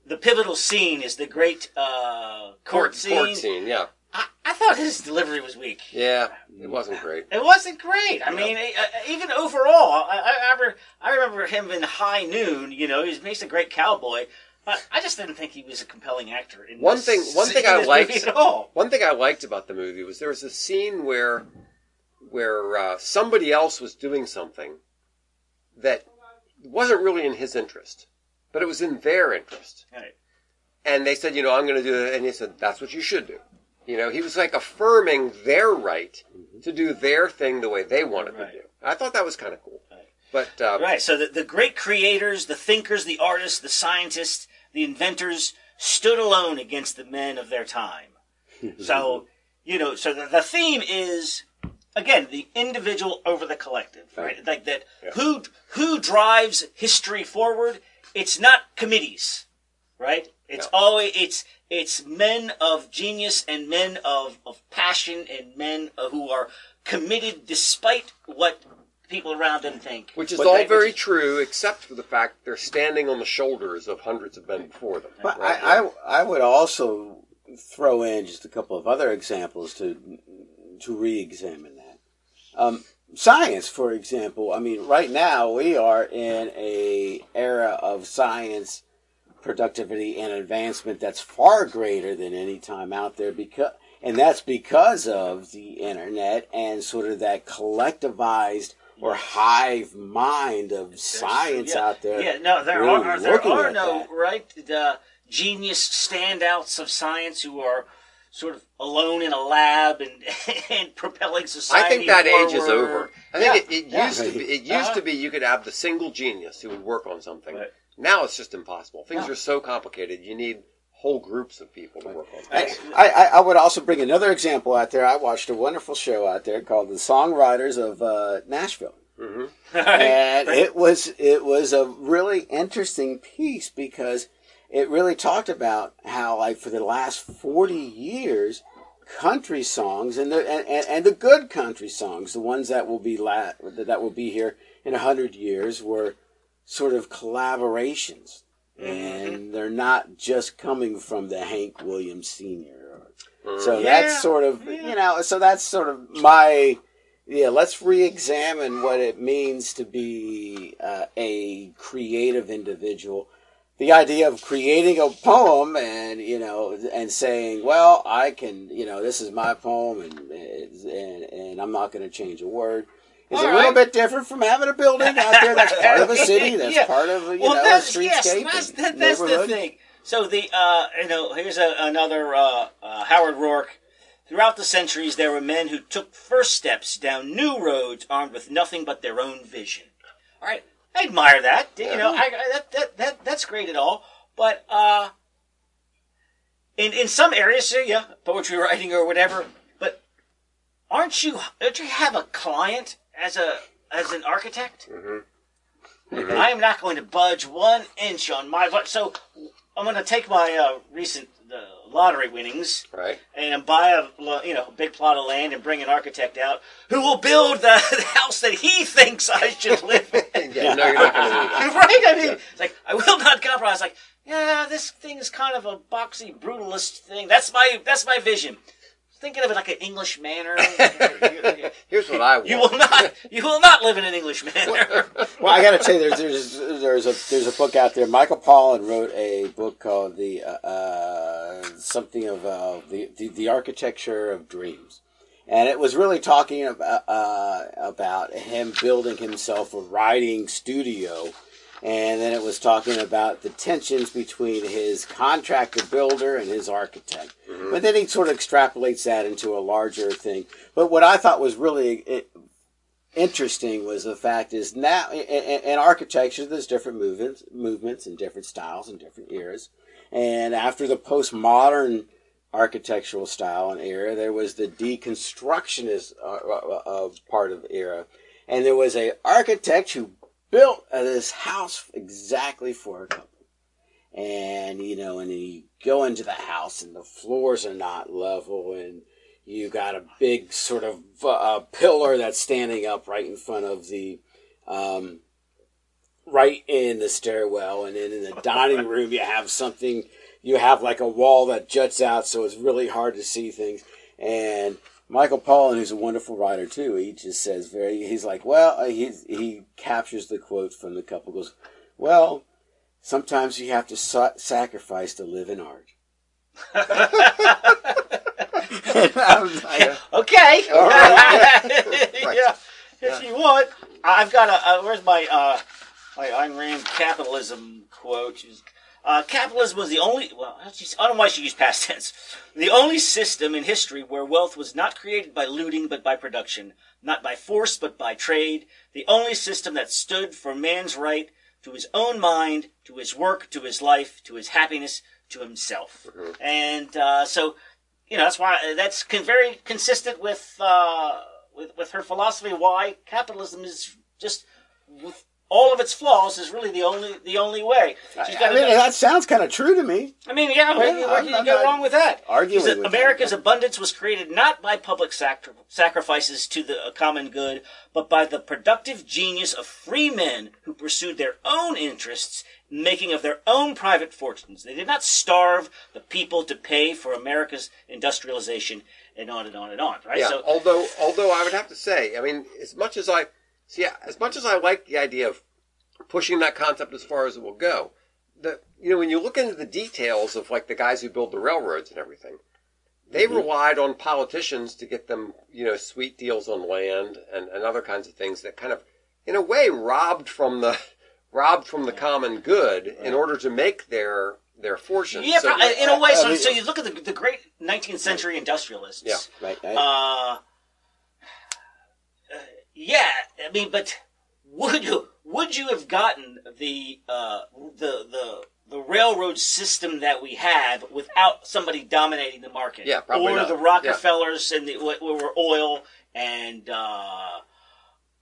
the pivotal scene is the great uh, court, scene. Court scene, yeah, I, I thought his delivery was weak. yeah, it wasn't great. It wasn't great. I mean, uh, even overall, I, I, I, remember, I remember him in High Noon. You know, he's makes a great cowboy. But I just didn't think he was a compelling actor. In One this- thing- one thing in I this liked- at all. One thing I liked about the movie was there was a scene where where uh, somebody else was doing something that wasn't really in his interest, but it was in their interest. Right. and they said, you know, I'm going to do it, and he said, that's what you should do. You know, he was like affirming their right to do their thing the way they wanted Right. to do. I thought that was kind of cool. Right. But um, Right. So the, the great creators, the thinkers, the artists, the scientists, the inventors stood alone against the men of their time. so, you know, so the, the theme is again the individual over the collective, right? Like that. Who who drives history forward? It's not committees, right? It's No. always it's it's men of genius and men of, of passion and men uh, who are committed despite what people around them think. which is But all they- very true, except for the fact they're standing on the shoulders of hundreds of men before them. But right? I, I, I would also throw in just a couple of other examples to to re-examine that. Um, science, for example. I mean, right now we are in a era of science productivity and advancement that's far greater than any time out there because and that's because of the internet and sort of that collectivized or hive mind of science yeah, out there. Yeah, no, there really are there are no that. right the genius standouts of science who are sort of alone in a lab and and propelling society. I think that age is over. I think Yeah, it, it yeah. used to be. It used Uh-huh. to be you could have the single genius who would work on something. Right. Now it's just impossible. Things Yeah. are so complicated. You need whole groups of people to work on I, things. I, I would also bring another example out there. I watched a wonderful show out there called The Songwriters of uh, Nashville. hmm and it was it was a really interesting piece because it really talked about how like for the last 40 years country songs and the and, and, and the good country songs the ones that will be la- that will be here in 100 years were sort of collaborations and they're not just coming from the Hank Williams senior so Yeah, that's sort of yeah. you know so that's sort of my yeah, let's re-examine what it means to be uh, a creative individual. The idea of creating a poem and you know and saying, "Well, I can," you know, this is my poem, and and, and I'm not going to change a word. Is All a little right. bit different from having a building out there that's part of a city, that's Yeah. part of you well, know a that's, streetscape, yes, that's, that, that's the thing. So the uh, you know here's a, another uh, uh, Howard Roark. Throughout the centuries, there were men who took first steps down new roads, armed with nothing but their own vision. All right, I admire that. You know, I, I, that, that that that's great at all. But uh, in in some areas, so yeah, poetry writing or whatever. But aren't you? Don't you have a client as a as an architect? I am not going to budge one inch on my. So I'm going to take my uh, recent uh, lottery winnings Right. and buy a you know a big plot of land and bring an architect out who will build the, the house that he thinks I should live in. Yeah, no, you're not going to right? I mean, it's like I will not compromise. Like, yeah, this thing is kind of a boxy brutalist thing. That's my that's my vision. Thinking of it like an English manor. Here's what I want. you will not you will not live in an English manor. Well, I got to tell you, there's there's there's a there's a book out there. Michael Pollan wrote a book called the uh, uh, something of uh, the, the the architecture of dreams, and it was really talking about uh, about him building himself a writing studio, and then it was talking about the tensions between his contractor builder and his architect. But then he sort of extrapolates that into a larger thing. But what I thought was really eh, interesting was the fact is now in architecture there's different movements movements and different styles and different eras and after the postmodern architectural style and era there was the deconstructionist uh, uh, uh, part of era and there was a architect who built this house exactly for a couple. And you know and you go into the house and the floors are not level and you got a big sort of uh, pillar that's standing up right in front of the um, right in the stairwell. And then in the dining room you have something you have like a wall that juts out. So it's really hard to see things. And michael pollan who's a wonderful writer too he just says very he's like well uh, he, he captures the quote from the couple goes well sometimes you have to sa- sacrifice to live in art and I was like, Okay. All right. yeah. If you want, I've got a. Uh, where's my uh, my Ayn Rand capitalism quote? She's, Uh, capitalism was the only, well, I don't know why she used past tense. The only system in history where wealth was not created by looting but by production, not by force but by trade. The only system that stood for man's right to his own mind, to his work, to his life, to his happiness, to himself. And uh, so, you know, that's why that's con- very consistent with, uh, with with her philosophy. Why capitalism is just with all of its flaws is really the only the only way. She's I got mean, that sounds kind of true to me. I mean, yeah, where, Yeah, where I'm- can you go wrong with that? arguing with that. America's abundance was created not by public sacri- sacrifices to the uh, common good, but by the productive genius of free men who pursued their own interests, making of their own private fortunes. They did not starve the people to pay for America's industrialization, and on and on and on. Right? Yeah. So, although, although I would have to say, I mean, as much as I see, as much as I like the idea of pushing that concept as far as it will go, the you know when you look into the details of like the guys who build the railroads and everything, they relied on politicians to get them you know sweet deals on land and, and other kinds of things that kind of in a way robbed from the robbed from the common good in order to make their their fortunes. yeah, So- in a way. So, so you look at the, the great 19th century industrialists. Yeah. Right. right. Uh, uh, yeah, I mean, but would you would you have gotten the uh, the the the railroad system that we have without somebody dominating the market? Yeah, probably or not. the Rockefellers and the what were oil and uh,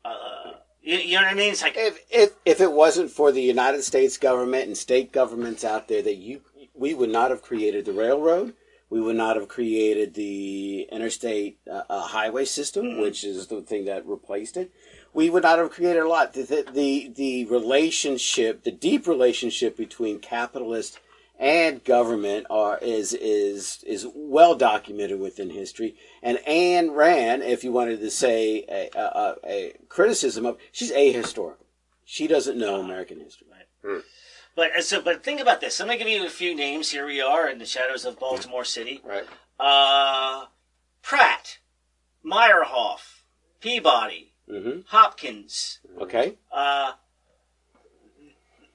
uh, you, you know what I mean? It's like if, if if it wasn't for the United States government and state governments out there, that you we would not have created the railroad. We would not have created the interstate uh, uh, highway system, which is the thing that replaced it. We would not have created a lot. The, the the relationship, the deep relationship between capitalist and government are is is is well documented within history. And Ayn Rand, if you wanted to say a, a, a, criticism of, she's ahistorical. She doesn't know American history. but uh, so but think about this. I'm gonna give you a few names. Here we are in the shadows of Baltimore City. right. Uh, Pratt, Meyerhoff, Peabody, hmm Hopkins. Okay. Uh,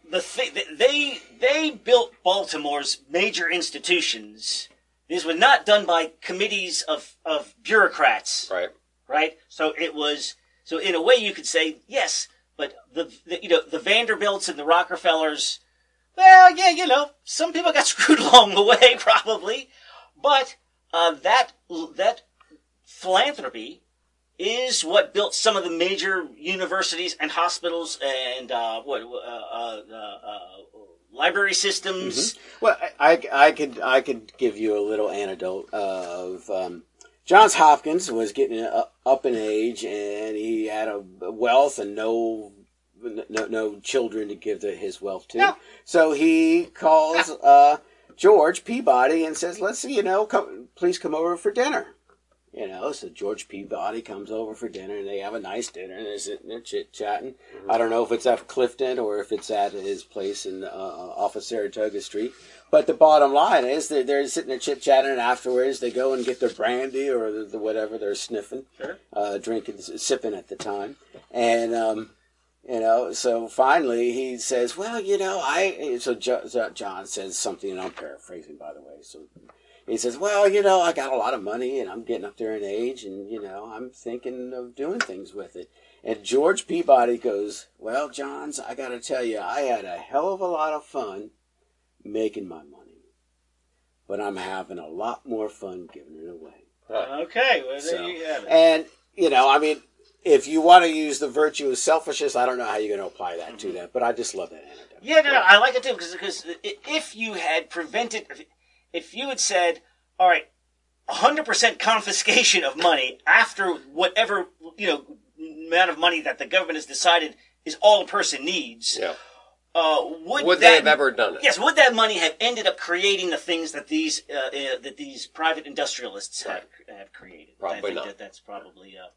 the th- they they built Baltimore's major institutions. This was not done by committees of, of bureaucrats, Right. right? So it was so in a way you could say yes, but the, the you know the Vanderbilts and the Rockefellers. Well, yeah, you know, some people got screwed along the way, probably, but uh, that that philanthropy is what built some of the major universities and hospitals and uh, what uh, uh, uh, uh, library systems. Well, I, I, could I could give you a little anecdote of um, Johns Hopkins was getting up in age and he had a wealth and no no, no children to give the, his wealth to. Yeah. So he calls uh, George Peabody and says, "Let's see, you know, come, please come over for dinner." You know, so George Peabody comes over for dinner, and they have a nice dinner, and they're sitting there chit chatting. I don't know if it's at Clifton or if it's at his place in uh, off of Saratoga Street. But the bottom line is they're, they're sitting there chit chatting, and afterwards they go and get their brandy or the, the whatever they're sniffing, Sure. uh, drinking, sipping at the time, and um, you know, so finally he says, "Well, you know, I." So jo- so John says something, and I'm paraphrasing, by the way. So he says, "Well, you know, I got a lot of money, and I'm getting up there in age, and you know, I'm thinking of doing things with it." And George Peabody goes, "Well, Johns, I got to tell you, I had a hell of a lot of fun making my money, but I'm having a lot more fun giving it away." Okay, well, there So, you have it. and you know, I mean, if you want to use the virtue of selfishness, I don't know how you're going to apply that to mm-hmm. that, but I just love that anecdote. Yeah, no, no, I like it too because because if you had prevented, if, you had said, all right, hundred percent confiscation of money after whatever you know amount of money that the government has decided is all a person needs, Yeah. uh, would Would that, they have ever done it? Yes, would that money have ended up creating the things that these uh, uh, that these private industrialists have, have created? I Probably think not. That that's probably uh,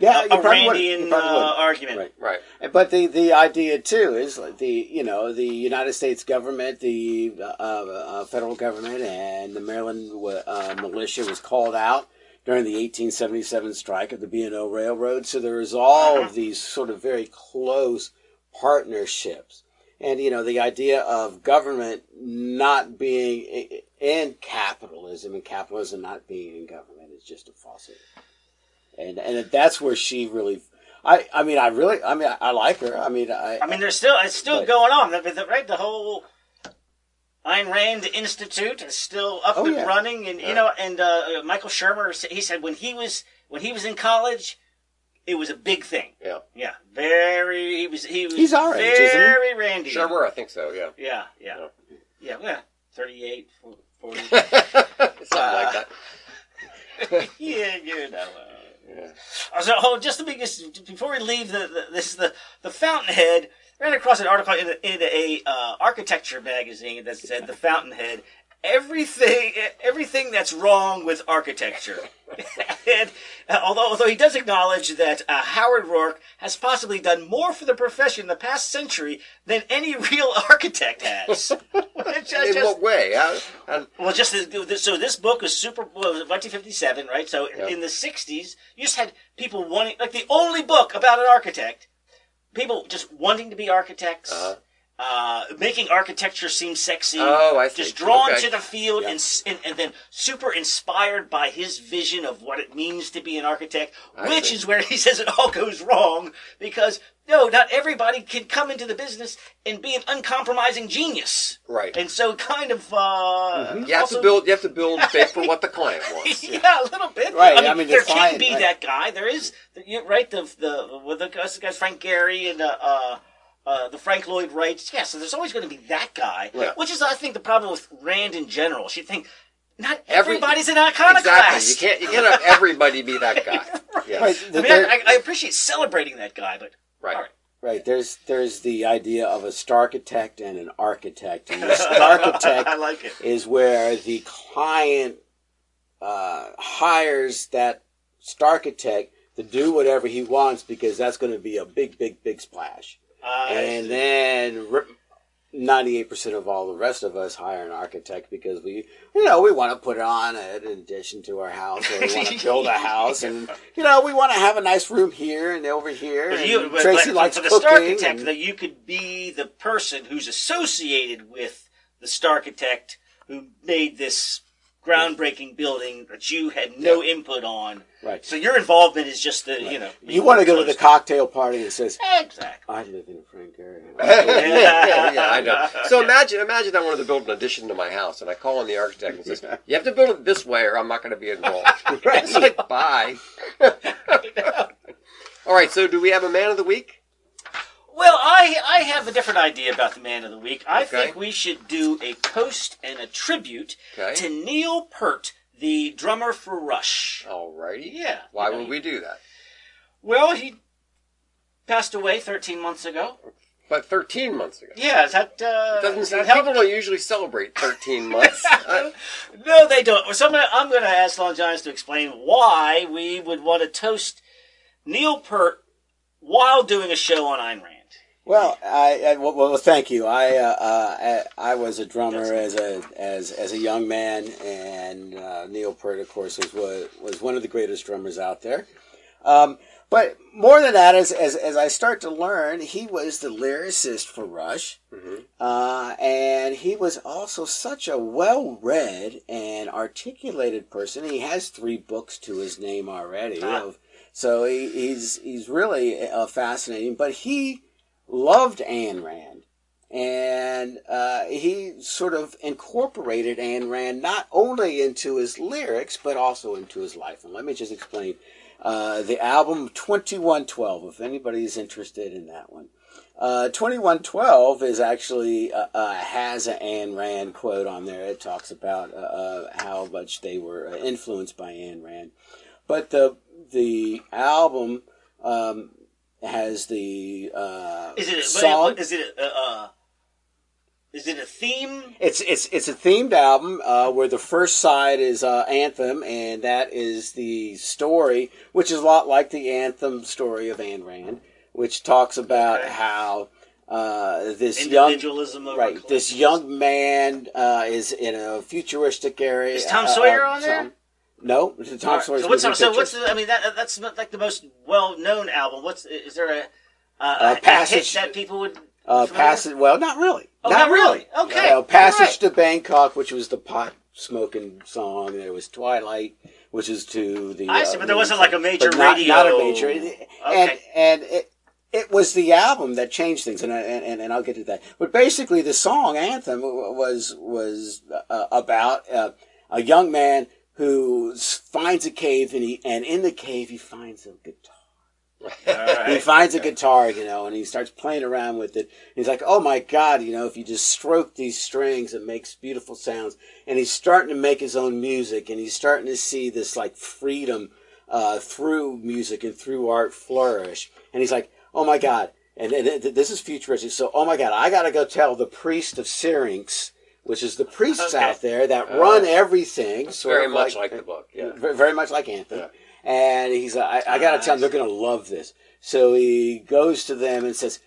Yeah, a, you a probably would- you Randian uh, argument. Right. Right. But the, the idea too is like the you know the United States government, the uh, uh, federal government, and the Maryland uh, militia was called out during the 1877 strike of the B&O Railroad. So there was all of these sort of very close partnerships, and you know the idea of government not being in capitalism and capitalism not being in government is just a falsehood. And and that's where she really I, I mean, I really, I mean, I, I like her. I mean, I, I mean, there's still, it's still But- going on. The, the, right, the whole Ayn Rand Institute is still up Oh, and yeah. running, and you know, and uh, Michael Shermer, he said when he was when he was in college, it was a big thing. Yeah. Yeah, very. He was he was He's our age, isn't he? very randy. Shermer, I think so. Yeah. Yeah, yeah, yeah, yeah. Thirty-eight, forty. Something like that. yeah, you know. Uh, Yeah. So, oh, just be, just before we leave the, the this is the the Fountainhead, ran across an article in in a uh, architecture magazine that said the Fountainhead. Everything, everything that's wrong with architecture, and uh, although although he does acknowledge that uh, Howard Roark has possibly done more for the profession in the past century than any real architect has. Which I In just- what way? How, how, well, just so this book was super. Well, it was 1957, right? So Yeah. in the 60s, you just had people wanting, like the only book about an architect, people just wanting to be architects, Uh-huh. Uh, making architecture seem sexy. Oh, I see. Just drawn Okay. to the field Yeah. and, and and then super inspired by his vision of what it means to be an architect, I which see. is where he says it all goes wrong because no, not everybody can come into the business and be an uncompromising genius. right. And so, kind of, uh, You have also- to build. You have to build based for what the client wants. yeah, a little bit. Right, I mean, I mean, the there can client- be right. that guy. There is, right? The the with the guys, the guys Frank Gehry and uh, uh, the Frank Lloyd Wrights. Yeah, so there's always going to be that guy. Yeah. Which is, I think, the problem with Rand in general. She think not Every- everybody's an iconoclast. Exactly. You can't. You can't have everybody be that guy. Yeah. right, I mean, I, I appreciate celebrating that guy, but Right. all right. right. There's there's the idea of a starchitect and an architect, and the starchitect I like it. is where the client uh, hires that starchitect to do whatever he wants because that's going to be a big, big, big splash. Uh, and then ninety-eight percent of all the rest of us hire an architect because we, you know, we want to put it on an addition to our house, or we want to build a house, and you know, we want to have a nice room here and over here. But you, but, Tracy but likes for the cooking. Starchitect, that you could be the person who's associated with the architect who made this groundbreaking building that you had no input on. Right. So your involvement is just the, you know. you want to go to the cocktail party and says, Exactly. "I live in a Frank Gehry." yeah, yeah, I know. So imagine, imagine I wanted to build an addition to my house, and I call in the architect and says, "You have to build it this way, or I'm not going to be involved." It's like, bye. All right. So, do we have a man of the week? Well, I I have a different idea about the man of the week. I Okay. think we should do a toast and a tribute Okay. to Neil Peart, the drummer for Rush. Alrighty. Yeah. Why would we do that? Well, he passed away 13 months ago. But 13 months ago. Yeah, is that uh, Doesn't does that people don't usually celebrate 13 months? Uh, No, they don't. So I'm I'm gonna ask Long Johns to explain why we would want to toast Neil Peart while doing a show on Ayn Rand. Well, I, I well, well, thank you. I uh, uh, I I was a drummer as a as as a young man, and uh, Neil Peart, of course, was was one of the greatest drummers out there. Um, but more than that, as, as as I start to learn, he was the lyricist for Rush, uh, and he was also such a well-read and articulated person. He has three books to his name already, Ah. of, so he, he's he's really uh, fascinating. But he loved Ayn Rand. And uh, he sort of incorporated Ayn Rand not only into his lyrics, but also into his life. And let me just explain uh, the album 2112, if anybody's interested in that one. Uh, 2112 is actually uh, uh, has an Ayn Rand quote on there. It talks about uh, uh, how much they were uh, influenced by Ayn Rand. But the the album um, has the uh, Is it a, song. Is it a, uh, is it a theme? It's it's it's a themed album uh, where the first side is uh, anthem, and that is the story, which is a lot like the anthem story of Ayn Rand, which talks about Okay. how uh, this young right this young man uh, is in a futuristic area. Is Tom uh, Sawyer uh, on there? Tom- No, Tom Sawyer's so what's so what's the, I mean that that's like the most well known album. What's is there a uh, a Passage- hit that people would Uh, passage. Well, not really. Oh, not, not really. really. Okay. Uh, passage Alright. to Bangkok, which was the pot smoking song. There was Twilight, which is to the. I see, uh, but there wasn't like a major not, radio- Not a major. And Okay. and it it was the album that changed things, and and and, and I'll get to that. But basically, the song anthem was was uh, about uh, a young man who finds a cave, and he and in the cave he finds a guitar. All He finds a guitar, you know, and he starts playing around with it. He's like, "Oh my God, you know, if you just stroke these strings, it makes beautiful sounds." And he's starting to make his own music, and he's starting to see this like freedom uh, through music and through art flourish. And he's like, "Oh my God!" And, and it- this is futuristic. So, oh my God, I got to go tell the priest of Syrinx, which is the priests Okay. out there that run everything. Sort very of much like, the book. Yeah. Ve- very much like Anthem. Yeah. And he's, like, I, I got to tell them they're going to love this. So he goes to them and says,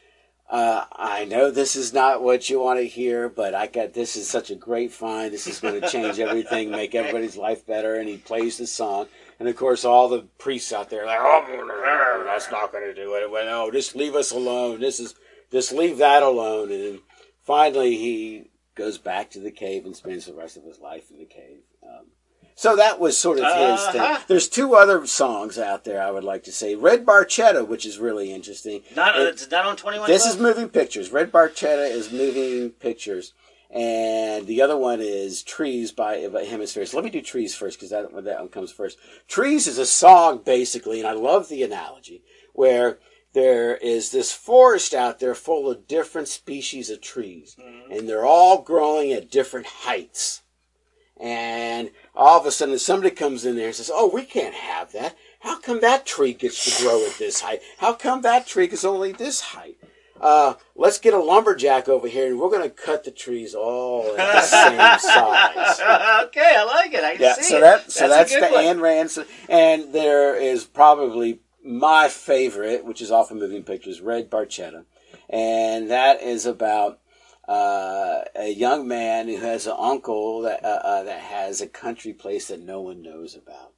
uh, "I know this is not what you want to hear, but I got this is such a great find. This is going to change everything, make everybody's life better." And he plays the song, and of course, all the priests out there are like, "Oh, that's not going to do it. Well, no, just leave us alone. This is just leave that alone." And then finally, he goes back to the cave and spends the rest of his life in the cave. Um, so that was sort of his thing. Uh-huh. There's two other songs out there I would like to say. Red Barchetta, which is really interesting. Not, It- it's not on 21 this is moving pictures. Red Barchetta is moving pictures. And the other one is Trees by, by Hemispheres. Let me do Trees first because that, that one comes first. Trees is a song basically, and I love the analogy, where there is this forest out there full of different species of trees. And they're all growing at different heights. And all of a sudden somebody comes in there and says, Oh, we can't have that. How come that tree gets to grow at this height? How come that tree is only this height? Uh, let's get a lumberjack over here and we're going to cut the trees all at the same size. okay, I like it. I can Yeah, see so it. that so That's that's, the one. Ayn Rand, and there is probably my favorite, which is off often moving pictures, Red Barchetta, and that is about uh, a young man who has an uncle that uh, uh, that has a country place that no one knows about,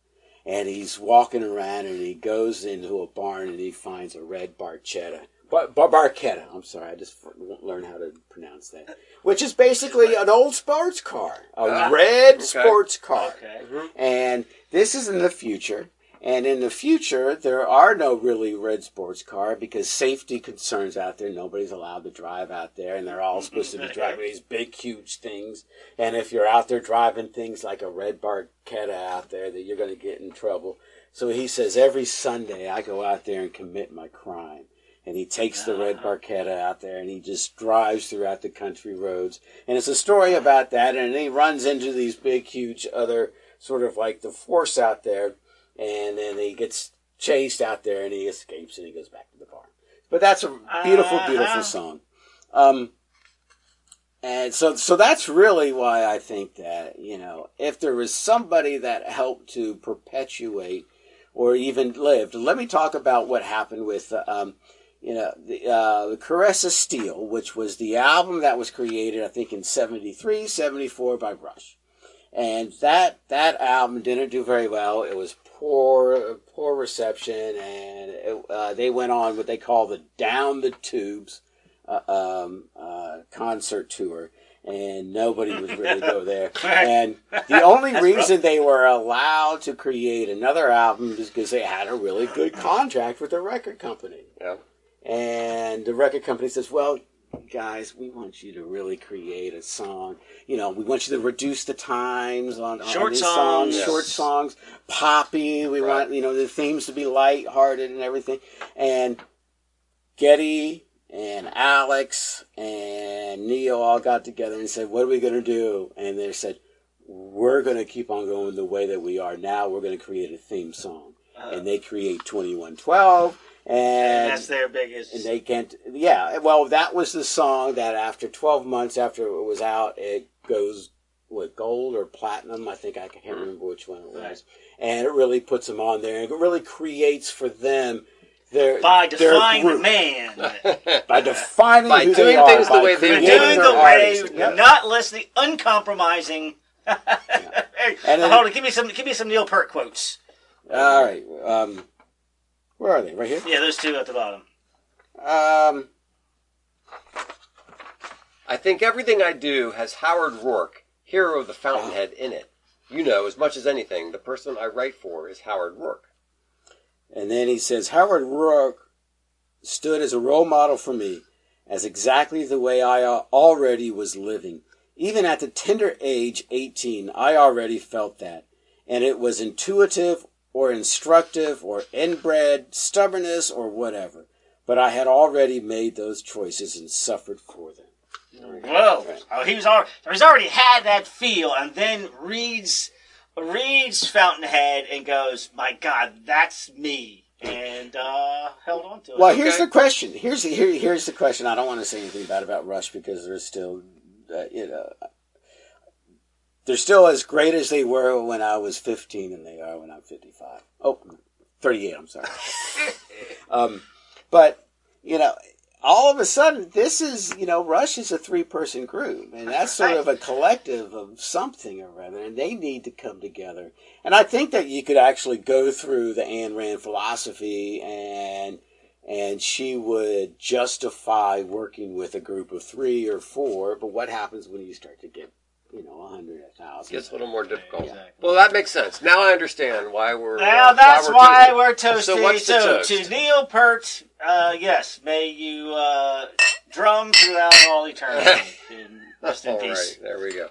and he's walking around and he goes into a barn and he finds a red Barchetta. Bar- bar- barchetta. I'm sorry, I just f- learned how to pronounce that. Which is basically an old sports car, a Ah, red okay. sports car. Okay. And this is in the future. And in the future, there are no really red sports car because safety concerns out there. Nobody's allowed to drive out there, and they're all supposed to be driving these big, huge things. And if you're out there driving things like a red Barchetta out there, that you're going to get in trouble. So he says every Sunday I go out there and commit my crime. And he takes the red ah. Barchetta out there and he just drives throughout the country roads. And it's a story about that. And he runs into these big, huge other sort of like the force out there. And then he gets chased out there and he escapes and he goes back to the barn. But that's a beautiful, Uh-huh. beautiful song. Um, and so, so that's really why I think that, you know, if there was somebody that helped to perpetuate or even lived, let me talk about what happened with, uh, um, you know, the, uh, the Caress of Steel, which was the album that was created, I think, in 73, 74 by Rush. And that, that album didn't do very well. It was poor, poor reception, and it, uh, they went on what they call the Down the Tubes uh, um, uh, concert tour, and nobody would really go there. And the only reason they were allowed to create another album is because they had a really good contract with the record company. Yeah. And the record company says, well, guys, we want you to really create a song. You know, we want you to reduce the times on, on Short songs. songs, short songs, poppy. We Right. want, you know, the themes to be light-hearted and everything. And Geddy and Alex and Neil all got together and said, what are we going to do? And they said, we're going to keep on going the way that we are now. We're going to create a theme song. Uh-huh. and they create 2112. And And, that's their biggest. and they can't, yeah, well, that was the song that after 12 months after it was out, it goes with gold or platinum. I think I can't remember which one it was. Right. And it really puts them on there. And it really creates for them their by their defying the man. by defining By who doing they are, things the by way they We're doing the their way, artist. Yep. not listening, uncompromising. Hey, And then- hold on, give me some, give me some Neil Peart quotes. All right. Um, where are they? Right here. Yeah, those two at the bottom. Um, I think everything I do has Howard Roark, hero of the Fountainhead, in it. You know, as much as anything, the person I write for is Howard Roark. And then he says, Howard Roark stood as a role model for me, as exactly the way I already was living. Even at the tender age, 18, I already felt that. And it was intuitive or instructive or inbred stubbornness or whatever. But I had already made those choices and suffered for them. Whoa! Oh, he was already, he's already had that feel, and then reads reads Fountainhead and goes, "My God, that's me," and uh, held on to it. Well, here's the question. Here's the, here, here's the question. I don't want to say anything bad about Rush because they're still, uh, you know, they're still as great as they were when I was 15 and they are when I'm 55. Oh, 38, I'm sorry. um, but, you know, all of a sudden, this is, you know, Rush is a three person group, and that's sort of a collective of something or other, and they need to come together. And I think that you could actually go through the Ayn Rand philosophy and and she would justify working with a group of three or four. But what happens when you start to get, you know, a hundred, a thousand? Gets a little more difficult. Exactly. Well, that makes sense. Now I understand why we're. Now uh, that's we're why we're toasting. So what's the So, toast? to Neil Peart, uh, yes, may you uh, drum throughout all eternity. in, rest in All peace. right, there we go.